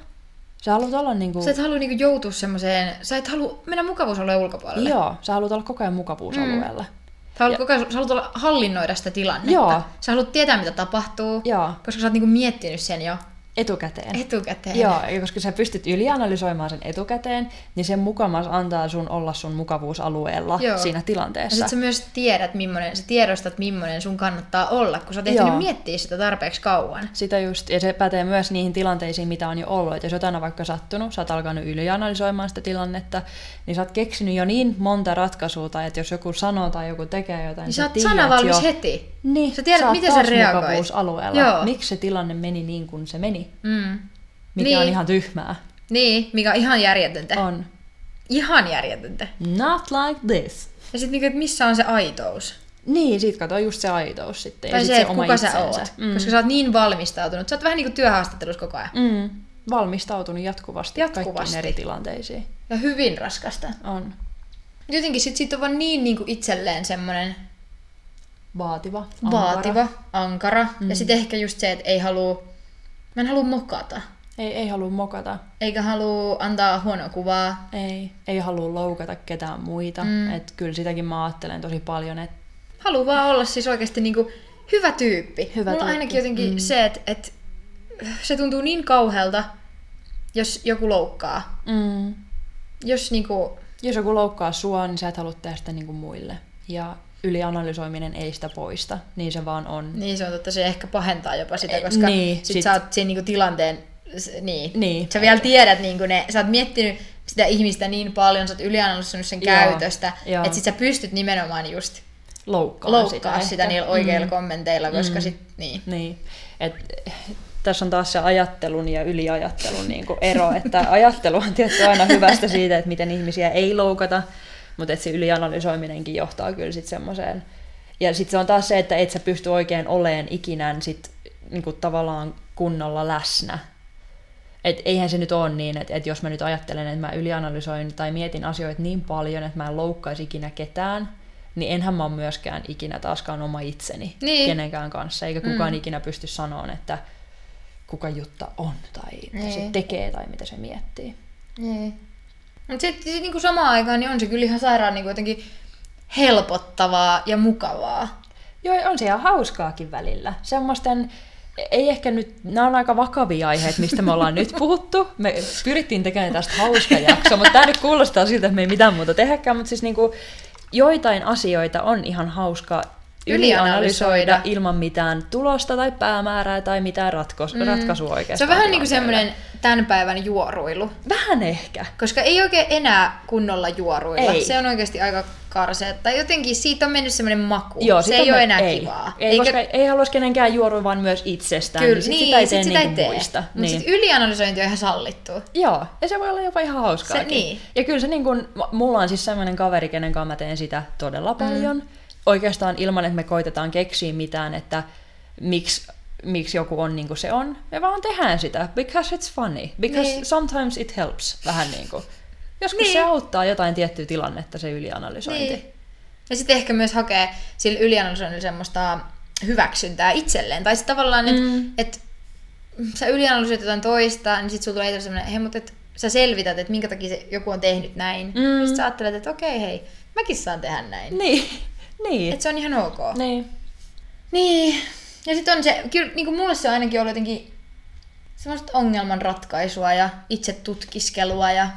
Sä haluat olla niinku... Sä et halua niinku joutua semmoiseen, sä et halua mennä mukavuusalueen ulkopuolelle. Joo, sä haluat olla koko ajan mukavuusalueella. Mm. Sä haluat, koko ajan, sä haluat olla, hallinnoida sitä tilannetta. Joo. Sä haluat tietää, mitä tapahtuu, Joo, koska sä oot niinku miettinyt sen jo etukäteen. etukäteen. Joo, ja koska sä pystyt ylianalysoimaan sen etukäteen, niin sen mukamas antaa sun olla sun mukavuusalueella Joo. siinä Ja tilanteessa. sit sä myös tiedät, millainen, sä tiedostat, millainen sun kannattaa olla, kun sä oot ehtinyt miettiä sitä tarpeeksi kauan. Sitä just, ja se pätee myös niihin tilanteisiin, mitä on jo ollut. Että jos jotain on vaikka sattunut, sä oot alkanut ylianalysoimaan sitä tilannetta, niin sä oot keksinyt jo niin monta ratkaisua, tai että jos joku sanoo tai joku tekee jotain, Niin sä oot tiedät sanavalmis jo, heti. Niin, Sä tiedät, oot miten sä reagoit. mukavuusalueella. Joo. Miksi se tilanne meni niin kuin se meni, Mm. mikä Niin. on ihan tyhmää. Niin, mikä on ihan järjetöntä. On. Ihan järjetöntä. Not like this. Ja sitten niinku, missä on se aitous? Niin, sit kato just se aitous sitten. Tai ja sit se, oma kuka sä itsensä. oot. Mm. Koska sä oot niin valmistautunut. Sä oot vähän niin kuin työhaastattelussa koko ajan. Mm. Valmistautunut jatkuvasti, Jatkuvasti. kaikkiin eri tilanteisiin. Ja hyvin raskasta. On. Jotenkin sit, sit on vaan niin, niin kuin itselleen semmoinen Vaativa. ankara. vaativa, ankara. Mm. Ja sitten ehkä just se, että ei halua, mä en halua mokata. Ei, ei halua mokata. Eikä halua antaa huonoa kuvaa. Ei, ei halua loukata ketään muita. Mm. Et kyllä sitäkin mä ajattelen tosi paljon, että Haluaa vaan olla siis oikeasti niinku hyvä tyyppi. Hyvä Mulla tyyppi, ainakin jotenkin mm. se, että, että se tuntuu niin kauhealta, jos joku loukkaa. mm, Jos niinku, jos joku loukkaa sua, niin sä et halua tehdä sitä niinku muille. Ja ylianalysoiminen ei sitä poista, niin se vaan on. niin se on totta, se ehkä pahentaa jopa sitä, koska Niin, sit, sit- sä oot siinä niinku tilanteen, niin. Niin. Sä vielä tiedät, niinku ne, sä oot miettinyt sitä ihmistä niin paljon, sä oot ylianalysoinut sen Joo, käytöstä, että sit sä pystyt nimenomaan just Loukkaa, loukkaa sitä, sitä ehkä. niillä oikeilla kommenteilla, koska Mm. sit, niin. Niin. Et, tässä on taas se ajattelun ja yliajattelun niin kuin ero, että ajattelu on tietty aina hyvästä siitä, että miten ihmisiä ei loukata, mutta se ylianalysoiminenkin johtaa kyllä sitten semmoiseen. Ja sitten se on taas se, että et sä pysty oikein oleen ikinä sit, niin kuin tavallaan kunnolla läsnä. Et eihän se nyt ole niin, että, että jos mä nyt ajattelen, että mä ylianalysoin tai mietin asioita niin paljon, että mä en loukkaisi ikinä ketään, niin enhän mä ole myöskään ikinä taaskaan oma itseni Niin. kenenkään kanssa, eikä kukaan Mm. ikinä pysty sanomaan, että kuka Jutta on tai mitä se Niin. tekee tai mitä se miettii. Niin. Mutta sitten sit niinku samaan aikaan niin on se kyllä ihan sairaan niinku jotenkin helpottavaa ja mukavaa. Joo, on se ihan hauskaakin välillä. Semmoisten, ei ehkä nyt, nämä on aika vakavia aiheita, mistä me ollaan nyt puhuttu. Me pyrittiin tekemään tästä hauska jakso, mutta tämä nyt kuulostaa siltä, että me ei mitään muuta tehdäkään, mutta siis niinku, joitain asioita on ihan hauska ylianalysoida ilman mitään tulosta tai päämäärää tai mitään ratkos- mm. ratkaisua oikeastaan. Se on vähän niin kuin semmoinen tämän päivän juoruilu. Vähän ehkä. Koska ei oikein enää kunnolla juoruilla. Ei. Se on oikeasti aika karsea. Tai jotenkin siitä on mennyt semmoinen maku. Joo, se ei ole enää ei. kivaa. Ei, Eikä... koska ei haluaisi kenenkään juorua, vaan myös itsestään. Kyllä, niin, sit niin, sitä ei sit tee sitä ei niinku tee. muista. Mutta Niin. sit ylianalysointi on ihan sallittu. Joo, ja se voi olla jopa ihan hauskaa. Se- niin. Ja kyllä se niin kun, mulla on siis sellainen kaveri, kenen kanssa mä teen sitä todella paljon. Mm. Oikeastaan ilman, että me koitetaan keksiä mitään, että miksi miksi joku on niin kuin se on. Me vaan tehdään sitä, because it's funny. Because Niin. sometimes it helps. Vähän niin kuin. Joskus Niin. se auttaa jotain tiettyä tilannetta, se ylianalysointi. Niin. Ja sitten ehkä myös hakee sillä ylianalysoinnilla semmoista hyväksyntää itselleen. Tai sitten tavallaan, että Mm. et, sä ylianalysoit jotain toista, niin sitten sulla tulee semmoinen, hei, mutta et, sä selvität, että minkä takia se, joku on tehnyt näin. Mm. Mm. Sitten sä ajattelet, että okei, hei, mäkin saan tehdä näin. Niin. Niin. Että se on ihan ok. niin. Niin. Ja sitten on se, kyllä niin kuin mulle se on ainakin ollut jotenkin semmoista ongelmanratkaisua ja itse tutkiskelua ja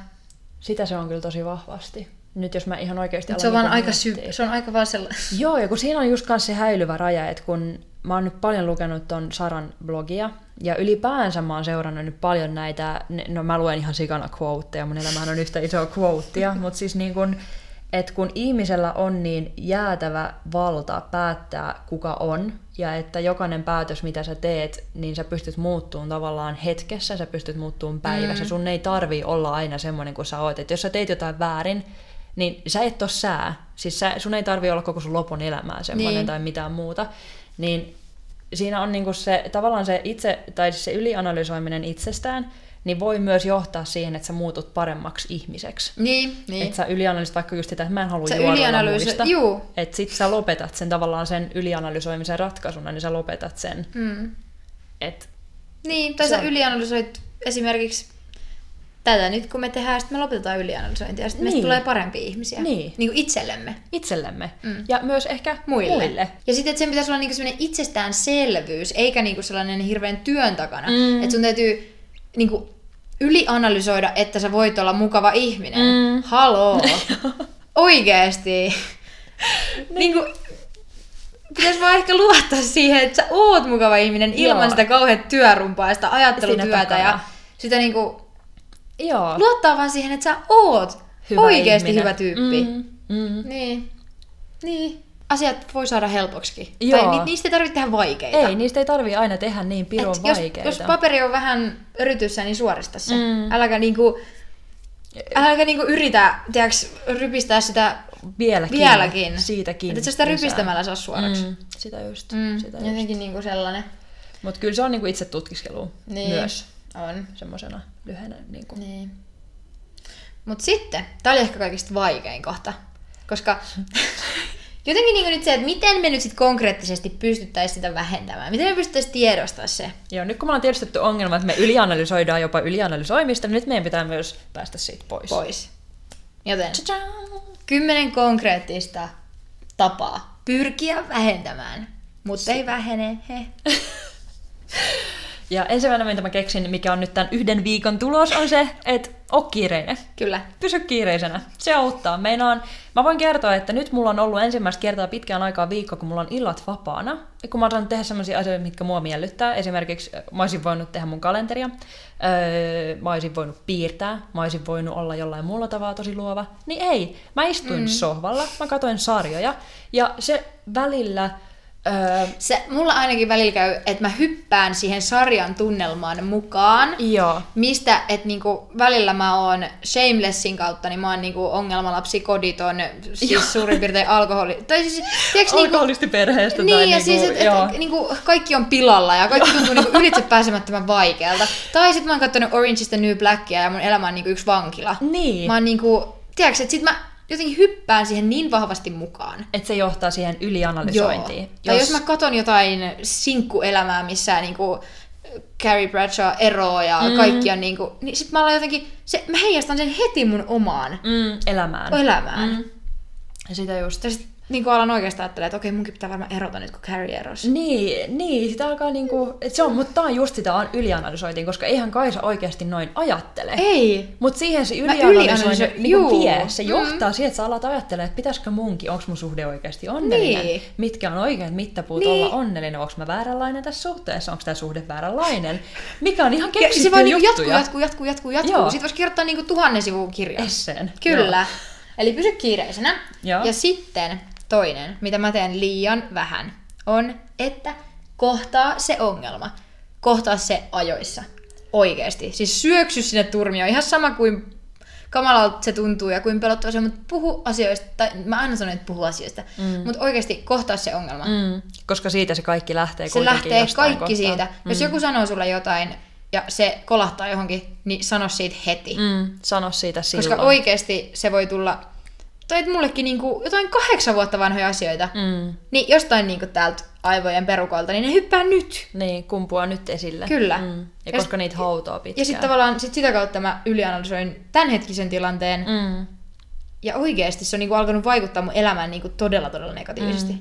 Sitä se on kyllä tosi vahvasti. Nyt jos mä ihan oikeasti se on alan vaan niinku aika sy- se on aika vaan sellainen. Joo, ja kun siinä on just kanssa se häilyvä raja, että kun mä oon nyt paljon lukenut ton Saran blogia, ja ylipäänsä mä oon seurannut nyt paljon näitä, no mä luen ihan sikana quoteja, mun elämähän on yhtä isoa quotea, mutta siis niin kun, että kun ihmisellä on niin jäätävä valta päättää kuka on, ja että jokainen päätös, mitä sä teet, niin sä pystyt muuttuun tavallaan hetkessä, sä pystyt muuttuun päivässä. Mm. Sun ei tarvi olla aina semmoinen kuin sä oot. Että jos sä teit jotain väärin, niin sä et ole sää. Siis sä, sun ei tarvi olla koko sun lopun elämää semmoinen Niin. tai mitään muuta. Niin siinä on niinku se, tavallaan se itse, tai siis se ylianalysoiminen itsestään, niin voi myös johtaa siihen, että sä muutut paremmaksi ihmiseksi. Niin, Niin. Että sä ylianalysoit vaikka just sitä, että mä en halua Sä ylianalyysi- muista. juu. Että sit sä lopetat sen tavallaan sen ylianalysoimisen ratkaisuna, niin sä lopetat sen. Mm. Et, Niin, tai sä on- ylianalysoit esimerkiksi tätä nyt, kun me tehdään, sitten me lopetetaan ylianalysointia, ja sitten Niin. meistä tulee parempia ihmisiä. Niin. niin kuin itsellemme. itsellemme. Mm. Ja myös ehkä Muille. muille. Ja sitten, että sen pitäisi olla niinku sellainen itsestäänselvyys, eikä niinku sellainen hirveän työn takana. Mm. Että sun täytyy niinku ylianalysoida, että sä voit olla mukava ihminen. Mm. Haloo. Oikeesti. niin. Niinku, pitäisi vaan ehkä luottaa siihen, että sä oot mukava ihminen ilman Joo. sitä kauheat työrumpaa ja sitä ajattelutyötä Siinä ja sitä niinku, Joo. luottaa vaan siihen, että sä oot Hyvä oikeesti ihminen. hyvä tyyppi. Mm, mm. Niin. Niin. Asiat voi saada helpoksi. Joo. Tai ni- niistä ei tarvitse tehdä vaikeita. Ei, niistä ei tarvi aina tehdä niin pirun Et jos, vaikeita. jos paperi on vähän örytyssä, niin suorista se. Mm. Äläkä niinku, äläkä niinku yritä, tiiäks, rypistää sitä vieläkin. vieläkin. Siitäkin. Että et sä sitä lisää. rypistämällä saa suoraksi. Mm, sitä just. Mm. Sitä just. Jotenkin niinku sellainen. Mutta kyllä se on niinku itse tutkiskelu Niin. myös On. semmoisena lyhyenä. Niinku. Niin. Mut sitten, tää oli ehkä kaikista vaikein kohta. Koska jotenkin niinku nyt se, että miten me nyt sit konkreettisesti pystyttäisiin sitä vähentämään. Miten me pystyttäisiin tiedostaa se. Joo, nyt kun me ollaan tiedostettu ongelma, että me ylianalysoidaan jopa ylianalysoimista, niin nyt meidän pitää myös päästä siitä pois. pois. Joten Tcha-tcha! kymmenen konkreettista tapaa pyrkiä vähentämään. Mutta ei vähene, he. Ja ensimmäinen, mitä mä keksin, mikä on nyt tämän yhden viikon tulos, on se, että oo kiireinen. Kyllä. Pysy kiireisenä. Se auttaa. Meinaan, mä voin kertoa, että nyt mulla on ollut ensimmäistä kertaa pitkään aikaa viikko, kun mulla on illat vapaana. Ja kun mä oon saanut tehdä sellaisia asioita, mitkä mua miellyttää. Esimerkiksi mä olisin voinut tehdä mun kalenteria. Öö, mä olisin voinut piirtää. Mä olisin voinut olla jollain muulla tavalla tosi luova. Niin ei. Mä istuin mm. sohvalla. Mä katoin sarjoja. Ja se välillä... Öö, Se, mulla ainakin välillä käy, että mä hyppään siihen sarjan tunnelmaan mukaan. joo. Mistä, että niinku, välillä mä oon Shamelessin kautta, niin mä oon niinku ongelmalapsi koditon, siis suurin piirtein alkoholi. Tai siis, tiiäks, niinku, Alkoholistiperheestä tai Niin, ja niinku, siis, että joo. et, niinku, kaikki on pilalla ja kaikki tuntuu niinku ylitse pääsemättömän vaikealta. Tai sit mä oon katsonut Orange is the New Blackia ja mun elämä on niinku yksi vankila. Niin. Mä oon niinku, tiedätkö, että sit mä jotenkin hyppään siihen niin vahvasti mukaan. Että se johtaa siihen ylianalysointiin. Tai jos mä katon jotain sinkkuelämää, missä niinku Carrie Bradshaw eroaa ja mm. kaikki on niinku, niin sit mä jotenkin, se, mä heijastan sen heti mun omaan Mm, elämään. elämään. Mm. Ja sitä just. Ja sit niinku alan oikeastaan ajattelemaan, että okei, munkin pitää varmaan erota nyt, kun Carrie erosi. Niin, niin, sitä alkaa niinku, et se on, mutta tää on just sitä an- ylianalysoitiin, koska eihän Kaisa oikeasti noin ajattele. Ei. Mutta siihen se ylianalysointi ylianalysoin- niin juu. vie. Se Mm. johtaa siihen, että sä alat ajattelemaan, että pitäisikö munkin, onko mun suhde oikeasti onnellinen, Niin. mitkä on oikeat mittapuut Niin. olla onnellinen, onko mä vääränlainen tässä suhteessa, onko tämä suhde vääränlainen, mikä on ihan Ja keksitty se vaan niinku juttuja. jatkuu, jatkuu, jatkuu, jatkuu, jatkuu. Joo. Sitten voisi kirjoittaa niinku tuhannen sivun kirjan. Esseen. Kyllä. Eli pysy kiireisenä. Joo. Ja sitten toinen, mitä mä teen liian vähän, on, että kohtaa se ongelma. Kohtaa se ajoissa. Oikeesti. Siis syöksy sinne turmioon. Ihan sama kuin kamalalta se tuntuu ja kuin pelottava se on, mutta puhu asioista. Tai mä aina sanon, että puhu asioista. Mm. Mutta oikeesti kohtaa se ongelma. Mm. Mm, koska siitä se kaikki lähtee Se lähtee kaikki kohtaa. siitä. Jos joku sanoo sulle jotain ja se kolahtaa johonkin, niin sano siitä heti. Mm, sano siitä silloin. Koska oikeasti se voi tulla, tai et mullekin niinku jotain kahdeksan vuotta vanhoja asioita, Mm, niin jostain niinku täältä aivojen perukolta, niin ne hyppää nyt. niin, kumpua nyt esille. Kyllä. Mm. Ja, Ja koska sit- niitä hautoo pitkään. Ja sitten tavallaan sit sitä kautta mä ylianalysoin tämänhetkisen tilanteen. Mm. ja oikeasti se on niinku alkanut vaikuttaa mun elämään niinku todella todella negatiivisesti. Mm.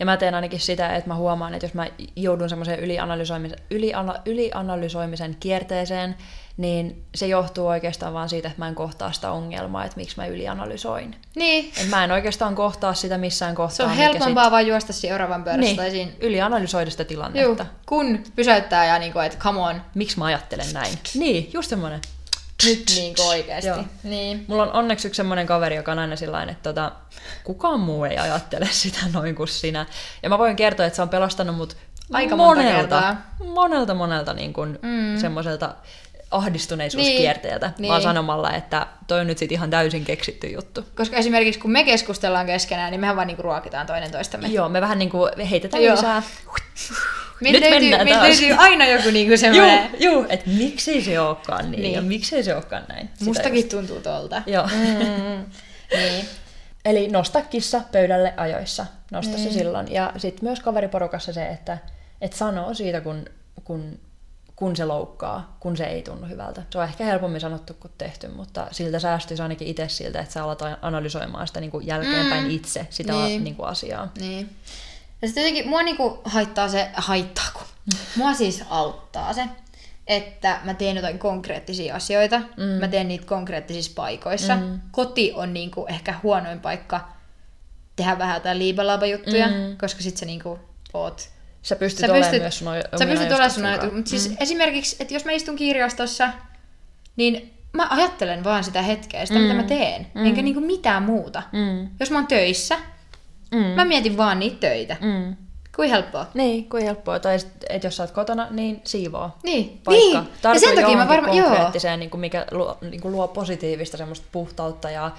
Ja mä teen ainakin sitä, että mä huomaan, että jos mä joudun semmoiseen ylianalysoimisen, yliana, ylianalysoimisen kierteeseen, niin se johtuu oikeastaan vaan siitä, että mä en kohtaa sitä ongelmaa, että miksi mä ylianalysoin. Niin, Et mä en oikeastaan kohtaa sitä missään kohtaa. se on helpompaa vaan juosta seuraavan sit, pöydässä tai niin, siinä. ylianalysoida sitä Juu, tilannetta. kun pysäyttää ja niinku, että come on, Miksi mä ajattelen näin? Niin, just semmoinen. nyt niinku oikeesti. Joo. Niin. Mulla on onneksi yksi semmoinen kaveri, joka on aina sillä että tota, kukaan muu ei ajattele sitä noin kuin sinä. Ja mä voin kertoa, että se on pelastanut mut Aika monelta, kertaa. monelta, monelta niin kuin mm. semmoiselta ahdistuneisuuskierteeltä, niin. Niin. vaan sanomalla, että toi on nyt sit ihan täysin keksitty juttu. Koska esimerkiksi kun me keskustellaan keskenään, niin mehän vaan niinku ruokitaan toinen toistamme. Joo, me vähän niin kuin heitetään Joo. lisää. Meiltä Nyt löytyy, mennään taas. löytyy aina joku niinku semmoinen... joo että miksei se olekaan niin, niin. Niin. ja miksei se olekaan näin. Sitä Mustakin just. tuntuu tolta. Joo. Mm, niin. Eli nosta kissa pöydälle ajoissa. Nosta se silloin. Ja sitten myös kaveriporukassa se, että et sanoo siitä, kun, kun, kun se loukkaa, kun se ei tunnu hyvältä. Se on ehkä helpommin sanottu kuin tehty, mutta siltä säästyisi ainakin itse siltä, että sä alat analysoimaan sitä niin kuin jälkeenpäin Mm. itse, sitä Niin. niin kuin asiaa. Niin. Ja sitten jotenkin mua niinku haittaa se, haittaa kun. Mua siis auttaa se, että mä teen jotain konkreettisia asioita. Mm. Mä teen niitä konkreettisissa paikoissa. Mm. Koti on niinku ehkä huonoin paikka tehdä vähän jotain liibalaba-juttuja, mm. koska sit sä niinku oot Sä pystyt, Sä olemaan pystyt, myös sun sä pystyt olemaan sun. Mutta siis mm. esimerkiksi, että jos mä istun kirjastossa, niin mä ajattelen vaan sitä hetkeä, sitä mm. mitä mä teen. Mm. Enkä niinku mitään muuta. Mm. Jos mä oon töissä, Mm. mä mietin vaan niitä töitä. Mm. Kuin helppoa. Niin, kuin helppoa. Tai sit, et jos sä oot kotona, niin siivoo. Niin, Paikka. niin. Ja Tartu sen takia mä varmaan, joo, niin kuin mikä luo, niin kuin luo positiivista semmoista puhtautta ja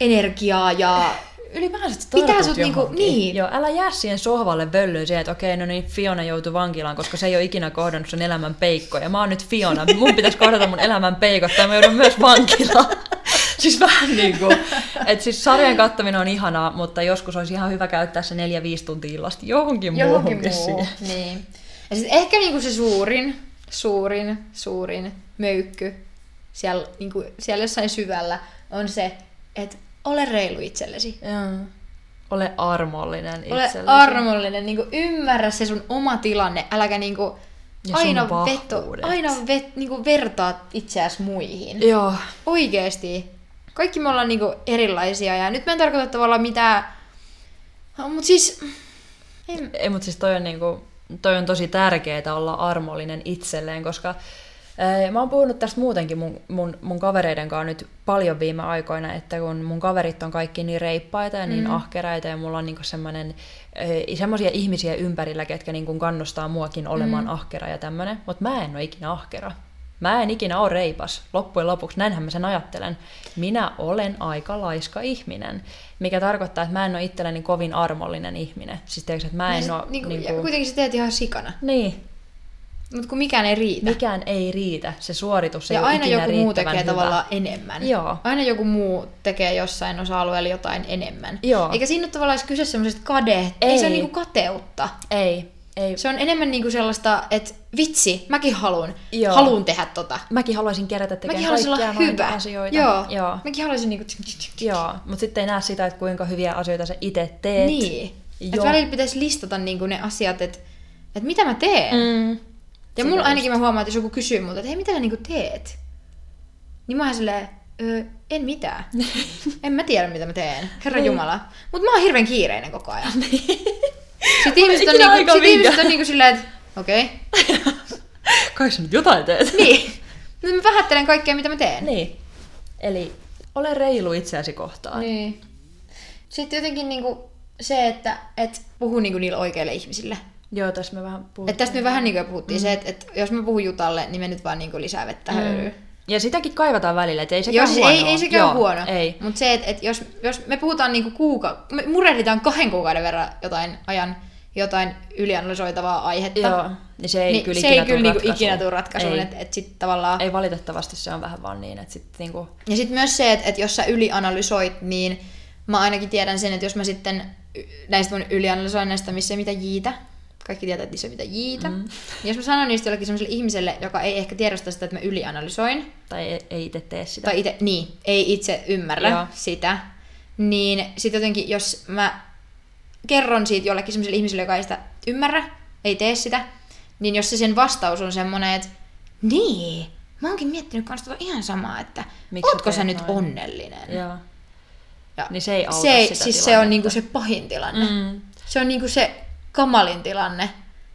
energiaa ja ylipäänsä sä Pitää sut niinku- johonkin. niin. Joo, älä jää siihen sohvalle völlyyn siihen, että okei, no niin, Fiona joutui vankilaan, koska se ei ole ikinä kohdannut sen elämän peikkoja. Mä oon nyt Fiona, mun pitäisi kohdata mun elämän peikot, tai mä joudun myös vankilaan. siis vähän niin kuin, että siis sarjan kattaminen on ihanaa, mutta joskus olisi ihan hyvä käyttää se neljä, viisi tuntia illasta johonkin, johonkin muuhun. siihen. Niin. Ja sitten ehkä niinku se suurin, suurin, suurin möykky siellä, niinku, siellä jossain syvällä on se, että ole reilu itsellesi. Joo. Ole armollinen Ole itsellesi. armollinen, niinku ymmärrä se sun oma tilanne, äläkä Ja sun aina, veto, aina vet, niinku vertaa itseäsi muihin. Joo. Oikeesti. Kaikki me ollaan niinku erilaisia ja nyt mä en tarkoita tavallaan mitään... Mutta siis... En... Ei, mutta siis toi on, niinku, toi on tosi tärkeää olla armollinen itselleen, koska mä oon puhunut tästä muutenkin mun, mun, mun kavereiden kanssa nyt paljon viime aikoina, että kun mun kaverit on kaikki niin reippaita ja niin mm. ahkeraita ja mulla on niinku semmoinen semmoisia ihmisiä ympärillä, ketkä niinku kannustaa muakin olemaan mm. ahkera ja tämmönen, mutta mä en ole ikinä ahkera. Mä en ikinä ole reipas. Loppujen lopuksi, näinhän mä sen ajattelen. Minä olen aika laiska ihminen, mikä tarkoittaa, että mä en ole itselleni kovin armollinen ihminen. Siis tiedätkö, että mä en Ja ole... sit niinku, niinku- ja kuitenkin sä teet ihan sikana. Niin, Mutta kun mikään ei riitä. mikään ei riitä. Se suoritus ei ja aina joku muu tekee hyvä. tavallaan enemmän. Joo. Aina joku muu tekee jossain osa-alueella jotain enemmän. Joo. Eikä siinä ole tavallaan edes kyse semmoisesta kade. Ei. Ei. se ole niinku kateutta. Ei, Ei. Se on enemmän niinku sellaista, että vitsi, mäkin haluan, haluan tehdä tota. Mäkin haluaisin kerätä tekemään Mäkin haluaisin kaikkia olla hyvä. asioita. Joo. Joo. Mäkin haluaisin niinku... Joo, mutta sitten ei näe sitä, että kuinka hyviä asioita sä itse teet. Niin. Että välillä pitäisi listata niinku ne asiat, että et mitä mä teen. Mm. Ja mulla ainakin mä huomaan, että jos joku kysyy multa, että hei, mitä sä niinku teet? Niin mä oon silleen, öö, en mitään. en mä tiedä, mitä mä teen. Herra Niin. Jumala. Mutta mä oon hirveän kiireinen koko ajan. Sitten Mulla ihmiset on, niinku, sit ihmiset on niinku silleen, että okei. Okay. Kai sä nyt jotain teet. Niin. Nyt mä vähättelen kaikkea, mitä mä teen. niin. Eli ole reilu itseäsi kohtaan. Niin. Sitten jotenkin niinku se, että et puhu niinku niille oikeille ihmisille. Joo, tässä me vähän puhuttiin. Et tästä me vähän niinku jo puhuttiin mm. se, että et jos mä puhun Jutalle, niin me nyt vaan niinku lisää vettä mm. Ja sitäkin kaivataan välillä, että ei sekään siis huonoa. ei, ei sekään Joo, ole huono. Ei. Mutta se, että et jos, jos me puhutaan niinku kuuka... Me murehditaan kahden kuukauden verran jotain ajan jotain ylianalysoitavaa aihetta. Joo, niin se ei niin kyllä se ikinä ei kyllä niinku ratkaisuun. ikinä tule ratkaisuun. Ei. Että et sit tavallaan... Ei valitettavasti se on vähän vaan niin, että sitten niinku... Ja sitten myös se, että, että jos sä ylianalysoit, niin mä ainakin tiedän sen, että jos mä sitten näistä mun ylianalysoinneista, missä ei mitään jiitä, kaikki tietää, että ei mitään jiitä, mm. niin jos mä sanon niistä jollekin sellaiselle ihmiselle, joka ei ehkä tiedosta sitä, että mä ylianalysoin, Tai ei, ei itse tee sitä. tai itse, niin, ei itse ymmärrä Joo. Sitä, niin sitten jotenkin, jos mä kerron siitä jollekin sellaiselle ihmiselle, joka ei sitä ymmärrä, ei tee sitä, niin jos se sen vastaus on semmoinen, että niin, mä oonkin miettinyt kanssa tota ihan samaa, että Miksi sä ootko sä nyt noin? onnellinen? Joo. Ja Niin se ei auta se, sitä siis se on niinku se pahin tilanne. Mm. Se on niinku se kamalin tilanne,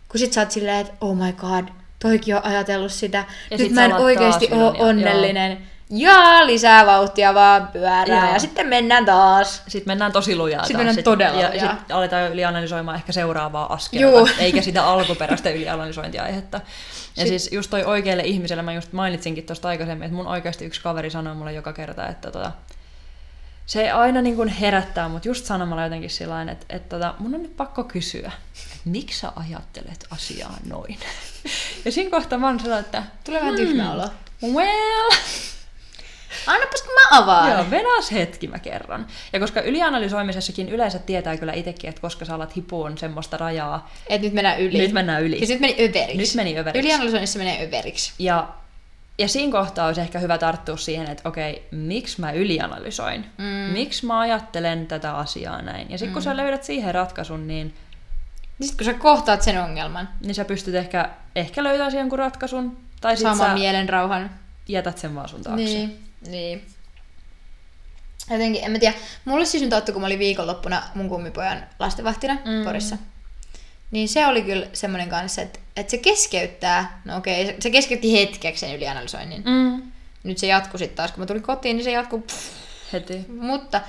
kun sit sä oot silleen, että oh my god, toikin on ajatellut sitä. Ja Nyt sit mä en oikeesti oo ylön ja- onnellinen. Ja lisää vauhtia vaan pyörää Joo. ja sitten mennään taas. Sitten mennään tosi lujaa Sitten taas. mennään Sit- todella Ja lujaa. sitten aletaan ylianalysoimaan ehkä seuraavaa Juu. askelta, eikä sitä alkuperäistä ylianalysointiaihetta. Ja Sit- siis just toi oikealle ihmiselle, mä just mainitsinkin tuosta aikaisemmin, että mun oikeasti yksi kaveri sanoi mulle joka kerta, että tota, se aina niin kuin herättää mut just sanomalla jotenkin sillä että, että tota, mun on nyt pakko kysyä, että miksi sä ajattelet asiaa noin? Ja siinä kohtaa mä oon sellainen, että Tulee vähän tyhmä olo. well, Annapas kun mä avaan. Joo, venas hetki mä kerron. Ja koska ylianalysoimisessakin yleensä tietää kyllä itsekin, että koska sä alat hipuun semmoista rajaa, Et nyt mennään yli. nyt mennään yli. Siis nyt meni överiksi. Nyt meni överiksi. Ylianalysoinnissa menee överiksi. Ja, ja siinä kohtaa olisi ehkä hyvä tarttua siihen, että okei, miksi mä ylianalysoin? Mm. Miksi mä ajattelen tätä asiaa näin? Ja sitten kun sä löydät siihen ratkaisun, niin, Niin sit kun sä kohtaat sen ongelman, niin sä pystyt ehkä, ehkä löytämään siihen jonkun ratkaisun. Tai sitten saamaan sä mielen rauhan. jätät sen vaan sun taakse. Niin, niin. Jotenkin, en mä tiedä. Mulle siis nyt ottui, kun mä olin viikonloppuna mun kummipojan lastenvahtina mm. Porissa. Niin se oli kyllä semmoinen kanssa, että, että se keskeyttää, no okei, se, keskeytti hetkeksi sen ylianalysoinnin. Mm. Nyt se jatkui sitten taas, kun mä tulin kotiin, niin se jatkuu. Pff, Heti. mutta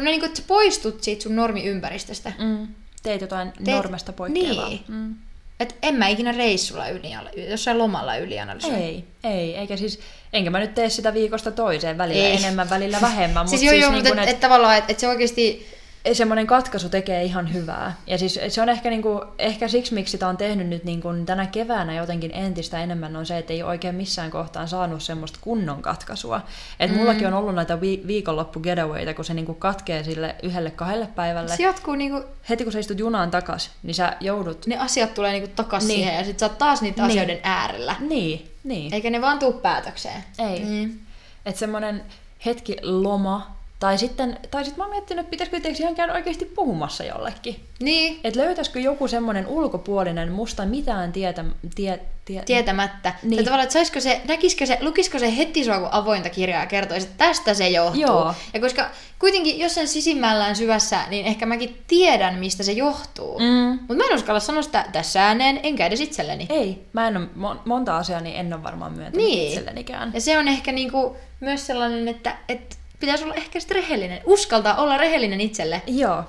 niin kuin, että sä poistut siitä sun normiympäristöstä. Mm. Teit jotain Teet- normesta poikkeavaa. Niin. Mm. Että en mä ikinä reissulla yli, jossain lomalla ylianalysoi. Ei, ei, eikä siis, enkä mä nyt tee sitä viikosta toiseen, välillä Ei. enemmän, välillä vähemmän, Siis mutta joo, siis joo, niin mutta kuin, et, et, et, tavallaan, että et se oikeasti semmoinen katkaisu tekee ihan hyvää. Ja siis se on ehkä, niin kuin, ehkä siksi, miksi sitä on tehnyt nyt niin kuin tänä keväänä jotenkin entistä enemmän, on se, että ei oikein missään kohtaan saanut semmoista kunnon katkaisua. Et mm. mullakin on ollut näitä vi- viikonloppu getawayta, kun se niin kuin katkee sille yhdelle kahdelle päivälle. se jatkuu niinku, Heti kun sä istut junaan takas, niin sä joudut... ne asiat tulee niinku takas Niin. siihen ja sit sä oot taas niitä Niin. asioiden äärellä. Niin, niin. Eikä ne vaan tuu päätökseen. Ei. Niin. Että semmoinen hetki loma, tai sitten, tai sitten mä oon miettinyt, että pitäisikö itse ihan käydä oikeasti puhumassa jollekin. Niin, Että löytäisikö joku semmoinen ulkopuolinen, musta mitään tietä, tie, tie, tietämättä. Niin. Niin. tavallaan, että saisiko se, näkisikö se, lukisiko se heti sua avointa kirjaa ja kertoisi, että tästä se johtuu. Joo. Ja koska kuitenkin jossain sisimmällään syvässä, niin ehkä mäkin tiedän, mistä se johtuu. Mm. Mutta mä en uskalla sanoa sitä tässä ääneen, enkä edes itselleni. Ei, mä en ole, mon- monta asiaa niin en ole varmaan myöntänyt Niin. itsellenikään. Ja se on ehkä niinku myös sellainen, että, että pitäisi olla ehkä sitten rehellinen. Uskaltaa olla rehellinen itselle. Joo.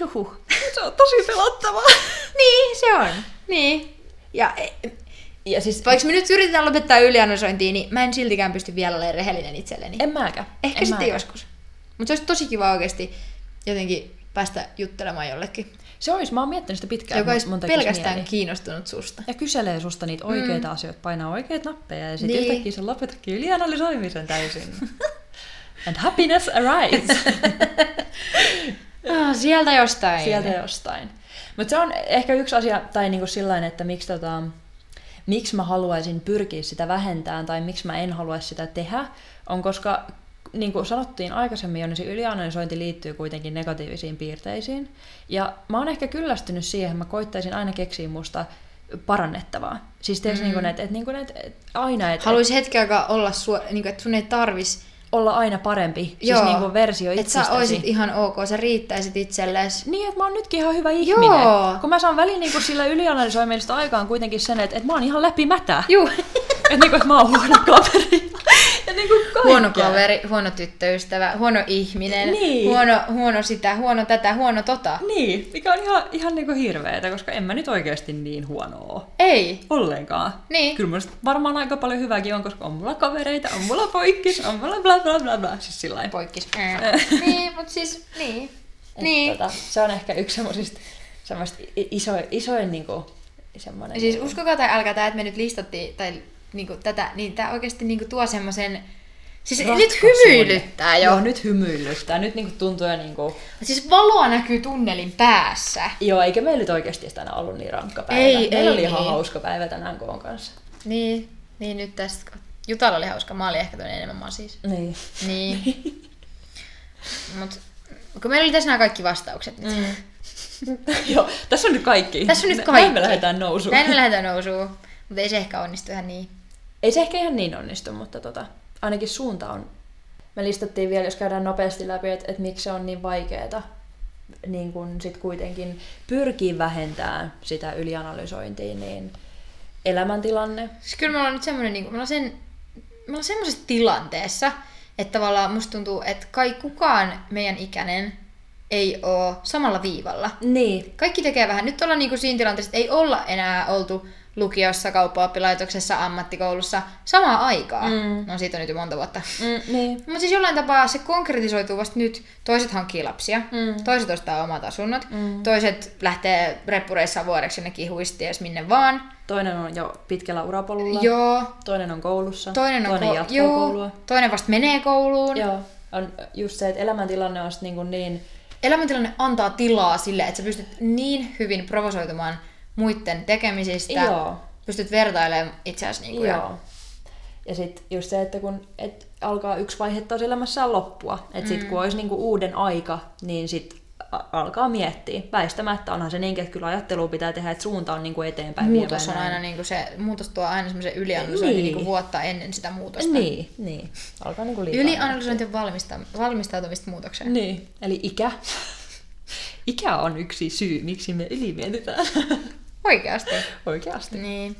Juhu. Se on tosi pelottavaa. Niin, se on. Niin. Ja Ja siis, vaikka me nyt yritetään lopettaa ylianalysointia, niin mä en siltikään pysty vielä olemaan rehellinen itselleni. en mäkään. Ehkä en sitten mäkään. joskus. Mutta se olisi tosi kiva oikeasti jotenkin päästä juttelemaan jollekin, Se olisi, mä oon miettinyt sitä pitkään. joka olisi pelkästään mieli. kiinnostunut susta. Ja kyselee susta niitä oikeita mm. asioita, painaa oikeita nappeja ja sitten Niin. yhtäkkiä se lopetakin ylianalysoimisen täysin. And happiness arrives. Ah, sieltä jostain. Sieltä jostain. Mutta se on ehkä yksi asia, tai niinku sillain, että miksi, tota, miksi mä haluaisin pyrkiä sitä vähentämään, tai miksi mä en haluaisi sitä tehdä, on koska niin kuin sanottiin aikaisemmin jo, niin se ylianalysointi liittyy kuitenkin negatiivisiin piirteisiin. Ja mä oon ehkä kyllästynyt siihen, että mä koittaisin aina keksiä musta parannettavaa. Siis teeks mm. niin kuin, että, että, niin kuin, että, että aina... Että, Haluaisi hetken aikaa olla, sua, niin kuin, että sun ei tarvis olla aina parempi, Joo, siis niin kuin versio itsestäsi. Että sä oisit ihan ok, sä riittäisit itsellesi. Niin, että mä oon nytkin ihan hyvä ihminen. Joo. Kun mä saan väliin niin kuin sillä ylianalysoimista aikaan kuitenkin sen, että, että mä oon ihan läpimätä. Joo. että, niin kuin, että mä oon huono kaveri. ja niin kuin huono kaveri, huono tyttöystävä, huono ihminen, niin. huono, huono sitä, huono tätä, huono tota. Niin, mikä on ihan, ihan niin kuin hirveetä, koska en mä nyt oikeasti niin huonoa. Ei. Ollenkaan. Niin. Kyllä musta varmaan aika paljon hyvääkin on, koska on mulla kavereita, on mulla poikkis, on mulla bla bla bla bla. Siis sillä Poikkis. niin, mutta siis, niin. Et niin. Tota, se on ehkä yksi semmoisista iso, isoin niinku, semmoinen... Siis uskokaa tai älkää tämä, että me nyt listattiin, tai niinku tätä, niin tämä oikeasti niinku tuo semmoisen... Siis Ratkaisun. nyt hymyilyttää jo. Joo, nyt hymyilyttää. Nyt niinku tuntuu jo niinku... Siis valoa näkyy tunnelin päässä. Joo, eikä meillä nyt oikeasti tänään ollut niin rankka päivä. Ei, meillä ei, oli ihan ei. hauska päivä tänään Koon kanssa. Niin, niin nyt tästä... Jutalla oli hauska, mä olin ehkä toinen enemmän mä siis. Niin. Niin. Mut kun meillä oli tässä nämä kaikki vastaukset nyt. Mm. Joo, tässä on nyt kaikki. Tässä on nyt Näin kaikki. me lähdetään nousuun. Näin me lähdetään nousuun, mutta ei se ehkä onnistu ihan niin. Ei se ehkä ihan niin onnistu, mutta tota, ainakin suunta on. Me listattiin vielä, jos käydään nopeasti läpi, että, että miksi se on niin vaikeaa niin kun sit kuitenkin pyrkii vähentämään sitä ylianalysointia, niin elämäntilanne. Siis kyllä me ollaan nyt semmoinen, niin me ollaan, sen, me ollaan semmoisessa tilanteessa, että tavallaan musta tuntuu, että kai kukaan meidän ikäinen ei ole samalla viivalla. Niin. Kaikki tekee vähän. Nyt ollaan niinku siinä tilanteessa, että ei olla enää oltu lukiossa, kauppaoppilaitoksessa, ammattikoulussa samaa aikaa. Mm. No siitä on nyt jo monta vuotta. Mm, niin. Mutta siis jollain tapaa se konkretisoituu vasta nyt. Toiset hankkii lapsia, Mm. toiset ostaa omat asunnot, Mm. toiset lähtee reppureissaan vuodeksi jonnekin huisties minne vaan. Toinen on jo pitkällä urapolulla. Joo, Toinen on koulussa. toinen on toinen ko- jatkuu joo, koulua. toinen vasta menee kouluun. Joo. On just se, että elämäntilanne on niin, niin Elämäntilanne antaa tilaa sille, että sä pystyt niin hyvin provosoitumaan muiden tekemisistä. Joo. Pystyt vertailemaan itseäsi niin kuin Joo. Ja sitten just se, että kun et alkaa yksi vaihe taas elämässään loppua, että sit kun olisi niinku uuden aika, niin sit a- alkaa miettiä. Väistämättä onhan se niin, että kyllä ajattelua pitää tehdä, että suunta on niinku eteenpäin Muutos on aina niin kuin se, muutos tuo aina semmoisen ylianalysoinnin Niin. niin. niin vuotta ennen sitä muutosta. Niin, niin. Alkaa niinku liikaa. Ylianalysointi on valmista, valmistautumista muutokseen. Niin, eli ikä. ikä on yksi syy, miksi me ylimietitään. Oikeasti. Oikeasti. Niin.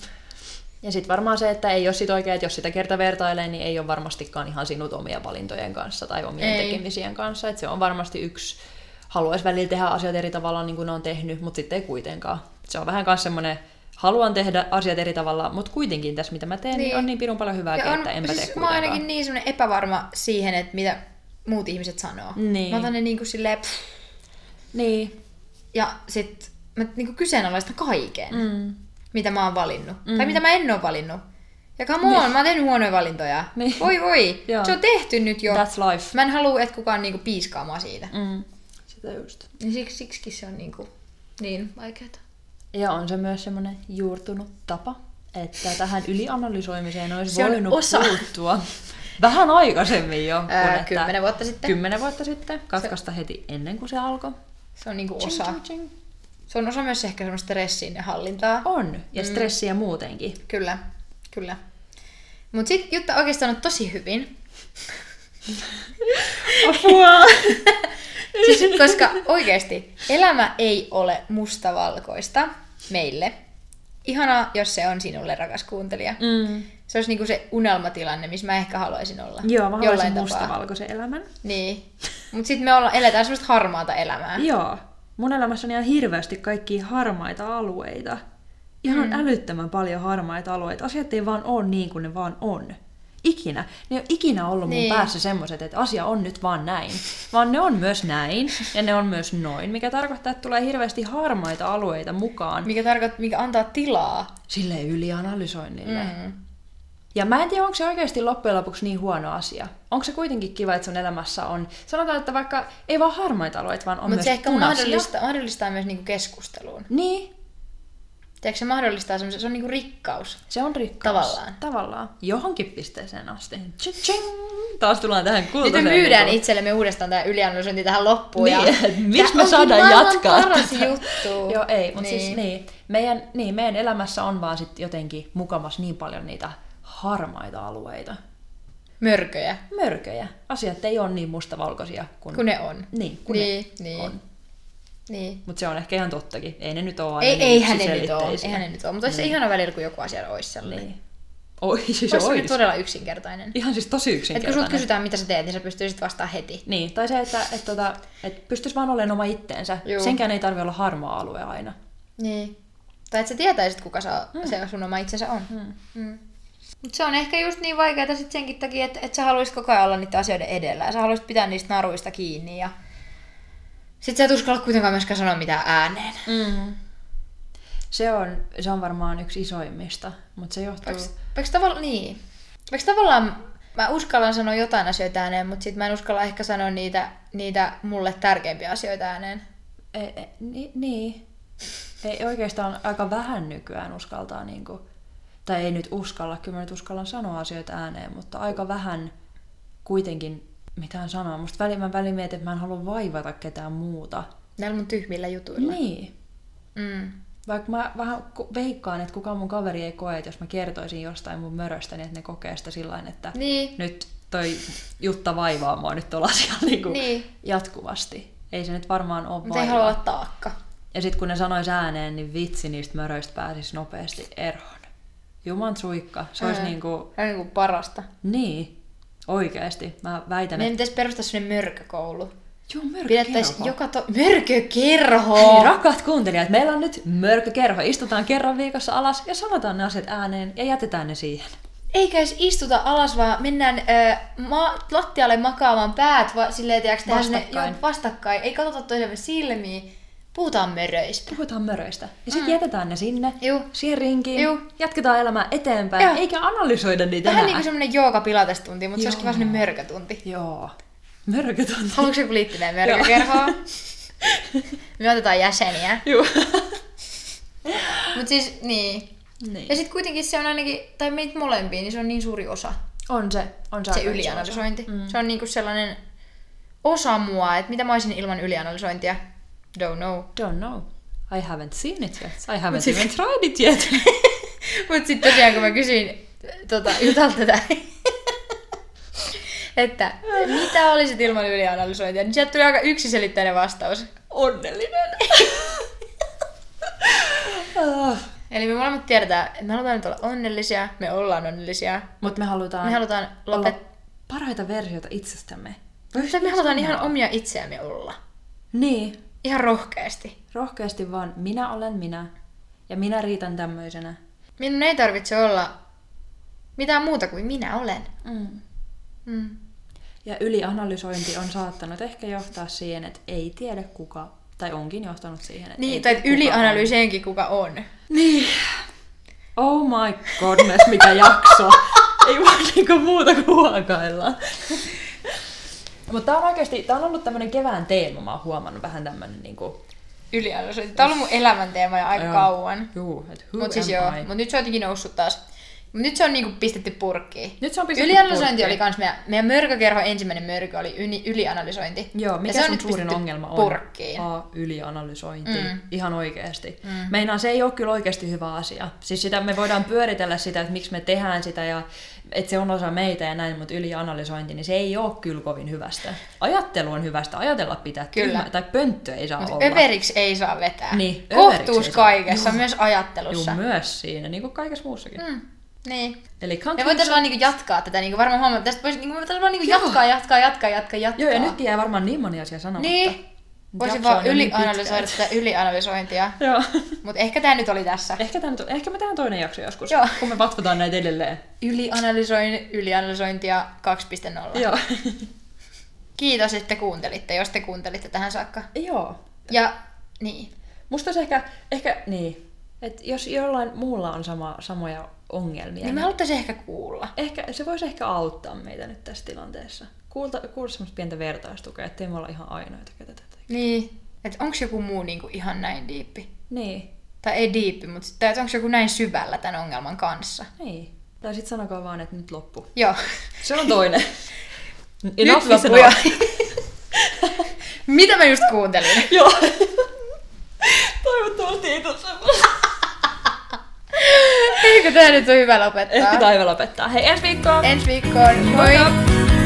Ja sitten varmaan se, että ei ole sit oikein, että jos sitä kerta vertailee, niin ei ole varmastikaan ihan sinut omia valintojen kanssa tai omien Ei. tekemisien kanssa. Et se on varmasti yksi, haluaisi välillä tehdä asiat eri tavalla niin kuin ne on tehnyt, mutta sitten ei kuitenkaan. Se on vähän myös semmoinen, haluan tehdä asiat eri tavalla, mutta kuitenkin tässä mitä mä teen, niin, Niin. on niin pirun paljon Ja on, että enpä siis tee mä oon kuitenkaan. ainakin niin semmoinen epävarma siihen, että mitä muut ihmiset sanoo. Niin. Mä otan ne niin kuin silleen, pff, Niin. ja sit mä niin kuin kyseenalaistan kaiken, Mm. mitä mä oon valinnut. Mm. Tai mitä mä en oo valinnut. Ja come on, mä oon tehnyt huonoja valintoja. Niin. Voi voi, Joo. se on tehty nyt jo. That's life. Mä en halua, että kukaan niinku piiskaa mua siitä. Mm. Sitä just. Ja siksi, siksikin se on niinku niin vaikeaa. Ja on se myös semmoinen juurtunut tapa, että tähän ylianalysoimiseen olisi Se voinut osa. puuttua vähän aikaisemmin jo. Ää, kymmenen vuotta sitten. Kymmenen vuotta sitten. Katkaista heti ennen kuin se alkoi. Se on niinku Ching, osa. ching, ching. Se on osa myös ehkä semmoista stressin hallintaa. On. Ja stressiä muutenkin. Kyllä, kyllä. Mut sit Jutta oikeastaan on tosi hyvin. Apua! Siis, koska oikeasti elämä ei ole mustavalkoista meille. Ihanaa, jos se on sinulle, rakas kuuntelija. Mm. Se olisi niinku se unelmatilanne, missä mä ehkä haluaisin olla. Joo, mä haluaisin mustavalkoisen elämän. Niin. Mutta sitten me olla, eletään semmoista harmaata elämää. Joo. Mun elämässä on ihan hirveästi kaikkia harmaita alueita. Ihan mm. älyttömän paljon harmaita alueita. Asiat ei vaan ole niin kuin ne vaan on. Ikinä. Ne ei ole ikinä ollut mun Niin. päässä semmoiset, että asia on nyt vaan näin. Vaan ne on myös näin ja ne on myös noin, mikä tarkoittaa, että tulee hirveästi harmaita alueita mukaan Mikä tarkoittaa, mikä antaa tilaa. sille ylianalysoinnille. Mm. Ja mä en tiedä, onko se oikeasti loppujen lopuksi niin huono asia. Onko se kuitenkin kiva, että sun elämässä on, sanotaan, että vaikka ei vaan harmaita alueita, vaan on Mutta myös se ehkä punaisia. mahdollistaa, mahdollistaa myös niinku keskusteluun. Niin, Tiedätkö, se mahdollistaa semmoisen, se on niinku rikkaus. se on rikkaus. Tavallaan. Tavallaan. Johonkin pisteeseen asti. Tching! Taas tullaan tähän Nyt kultaiseen. me myydään niinku- itsellemme uudestaan tämä ylianalysointi tähän loppuun. Niin, ja miksi me saadaan jatkaa paras tätä? juttu. Joo, ei, mutta niin. siis Niin. niin, meidän, niin, meidän elämässä on vaan sit jotenkin mukamas niin paljon niitä harmaita alueita. Mörköjä, Mörköjä. Asiat ei ole niin mustavalkoisia kuin... kun ne on. Niin, kun Niin, ne niin. on. Niin. Mutta se on ehkä ihan tottakin. Ei ne nyt ole aina Ei, niin eihän ne nyt ole. Eihän ne nyt ole. Mutta olisi se ihana välillä, kun joku asia olisi sellainen. Niin. Oi, siis Olisi se ois. todella yksinkertainen. Ihan siis tosi Että kun yksinkertainen. kysytään, mitä sä teet, niin sä pystyisit vastaamaan heti. Niin, tai se, että et, tota, et pystyisi vaan olemaan oma itteensä. Juu. Senkään ei tarvi olla harmaa alue aina. Niin. Tai että sä tietäisit, kuka sä, se sun oma itsensä on. Hmm. Mm. Mutta se on ehkä just niin vaikeaa sit senkin takia, että, että sä haluaisit koko ajan olla niiden asioiden edellä. Ja sä haluaisit pitää niistä naruista kiinni. Ja... Sitten sä et uskalla kuitenkaan myöskään sanoa mitään ääneen. Mm. Se, on, se on varmaan yksi isoimmista, mutta se johtuu... Vaikka, tavalla, niin. vaikka tavallaan mä uskallan sanoa jotain asioita ääneen, mutta sit mä en uskalla ehkä sanoa niitä, niitä mulle tärkeimpiä asioita ääneen. Ei, ei, ni, niin. Ei oikeastaan aika vähän nykyään uskaltaa, niin kuin, tai ei nyt uskalla, kyllä mä nyt uskallan sanoa asioita ääneen, mutta aika vähän kuitenkin mitään sanoa. Musta väliin mä väliin mietin, että mä en halua vaivata ketään muuta. Näillä mun tyhmillä jutuilla. Niin. Mm. Vaikka mä vähän veikkaan, että kukaan mun kaveri ei koe, että jos mä kertoisin jostain mun möröstä, niin että ne kokee sitä sillä että Niin. nyt toi Jutta vaivaa mua nyt tuolla asialla niin kuin Niin. jatkuvasti. Ei se nyt varmaan ole Mutta ei halua taakka. Ja sitten kun ne sanois ääneen, niin vitsi niistä möröistä pääsisi nopeasti eroon. Juman suikka. Se olisi Mm. niinku, Se on niinku parasta. niin, oikeesti. Mä väitän, Meidän pitäisi perustaa sellainen mörkökoulu. Joo, mörkökerho. joka to... Mörkökerho! Hei, rakkaat kuuntelijat, meillä on nyt mörkökerho. Istutaan kerran viikossa alas ja sanotaan ne asiat ääneen ja jätetään ne siihen. Eikä edes istuta alas, vaan mennään ö, ma- lattialle makaamaan päät va- silleen, sinne- Vastakkain. joo, vastakkain. Ei katsota toisemme silmiin. Puhutaan möröistä. Puhutaan möröistä. Ja sitten mm. jätetään ne sinne, Juu. siihen rinkiin, Juu. jatketaan elämää eteenpäin, Joo. eikä analysoida niitä Vähän niin kuin semmonen jooga pilatestunti, mutta se olisikin vaan semmonen mörkötunti. Joo. Mörkötunti. Haluatko joku liittyneen mörkökerhoon? Me otetaan jäseniä. Joo. Mutta siis, niin. niin. Ja sitten kuitenkin se on ainakin, tai meitä molempia, niin se on niin suuri osa. On se, on se, Se ylianalysointi. Mm. Se on niinku sellainen osa mua, että mitä mä olisin ilman ylianalysointia. Don't know. Don't know. I haven't seen it yet. I haven't even tried it yet. Mutta sitten tosiaan, kun mä kysyin tota, Jutalta tätä, että mitä olisit ilman ylianalysointia, niin sieltä tuli aika yksiselitteinen vastaus. Onnellinen. Eli me molemmat tiedetään, että me halutaan nyt olla onnellisia, me ollaan onnellisia. Mutta me halutaan, Me halutaan olla lopettaa. parhaita versioita itsestämme. Me halutaan ihan omia itseämme olla. Niin. Ihan rohkeasti. Rohkeasti vaan minä olen minä. Ja minä riitän tämmöisenä. Minun ei tarvitse olla mitään muuta kuin minä olen. Mm. Mm. Ja ylianalysointi on saattanut ehkä johtaa siihen, että ei tiedä kuka, tai onkin johtanut siihen, että ei Niin, tai tiedä, kuka on. on. Niin. Oh my goodness, mikä jakso. ei vaan niinku muuta kuin huokaillaan. Mutta tää on oikeasti, tää on ollut tämmönen kevään teema, mä oon huomannut vähän tämmönen niinku... Ylianalysointi. Tämä on ollut mun elämänteema jo aika Joo. kauan. Juu, et who Mutta siis am joo, I? mut nyt se on jotenkin noussut taas. Nyt se on niinku pistetty purkkiin. Nyt se on pistetty Ylianalysointi purkkiin. oli kans meidän, meidän mörkökerho ensimmäinen mörkö oli yli, ylianalysointi. Joo, Ja mikä se on sun suurin ongelma on? Purkkiin. A, ylianalysointi. Mm. Ihan oikeasti. Mm. Meinaan, se ei ole kyllä oikeasti hyvä asia. Siis sitä me voidaan pyöritellä sitä, että miksi me tehdään sitä ja että se on osa meitä ja näin, mutta ylianalysointi, niin se ei ole kyllä kovin hyvästä. Ajattelu on hyvästä, ajatella pitää. Kyllä. Tyhmä, tai pönttö ei saa Mut olla. överiksi ei saa vetää. Niin, Kohtuus kaikessa, myös ajattelussa. Juu, myös siinä, niin kuin kaikessa muussakin. Mm. Niin. Eli Me voitaisiin vaan niinku jatkaa tätä, niinku varmaan huomata, tästä voisi, niinku, voitaisiin vaan niinku jatkaa, jatkaa, jatkaa, jatkaa, jatkaa. Joo, ja nytkin jää varmaan niin moni asia sanomatta. Niin. Voisin vaan niin ylianalysoida tätä ylianalysointia. että- Joo. Mutta ehkä tämä nyt oli tässä. Ehkä, tämän, ehkä me tehdään toinen jakso joskus, Joo. kun me vatvotaan näitä edelleen. Ylianalysoin, ylianalysointia 2.0. Joo. Kiitos, että kuuntelitte, jos te kuuntelitte tähän saakka. Joo. Ja niin. Musta olisi ehkä, ehkä niin, että jos jollain muulla on sama, samoja ongelmia. Niin me haluttaisiin ehkä kuulla. Ehkä, se voisi ehkä auttaa meitä nyt tässä tilanteessa. Kuulta, kuulla semmoista pientä vertaistukea, ettei me olla ihan ainoita, ketä tätä tekee. Niin. Että onko joku muu niinku ihan näin diippi? Niin, Tai ei diippi, mutta onko joku näin syvällä tämän ongelman kanssa? niin. Tai sitten sanokaa vaan, että nyt loppu. Joo. Se on toinen. Nyt Enough loppu. Mitä mä just kuuntelin? Joo. Toivottavasti ei semmoista. Eikö tää nyt ole hyvä lopettaa? Ehkä taiva lopettaa. Hei, ensi viikkoon! Ensi viikkoon. Moi! Moikka!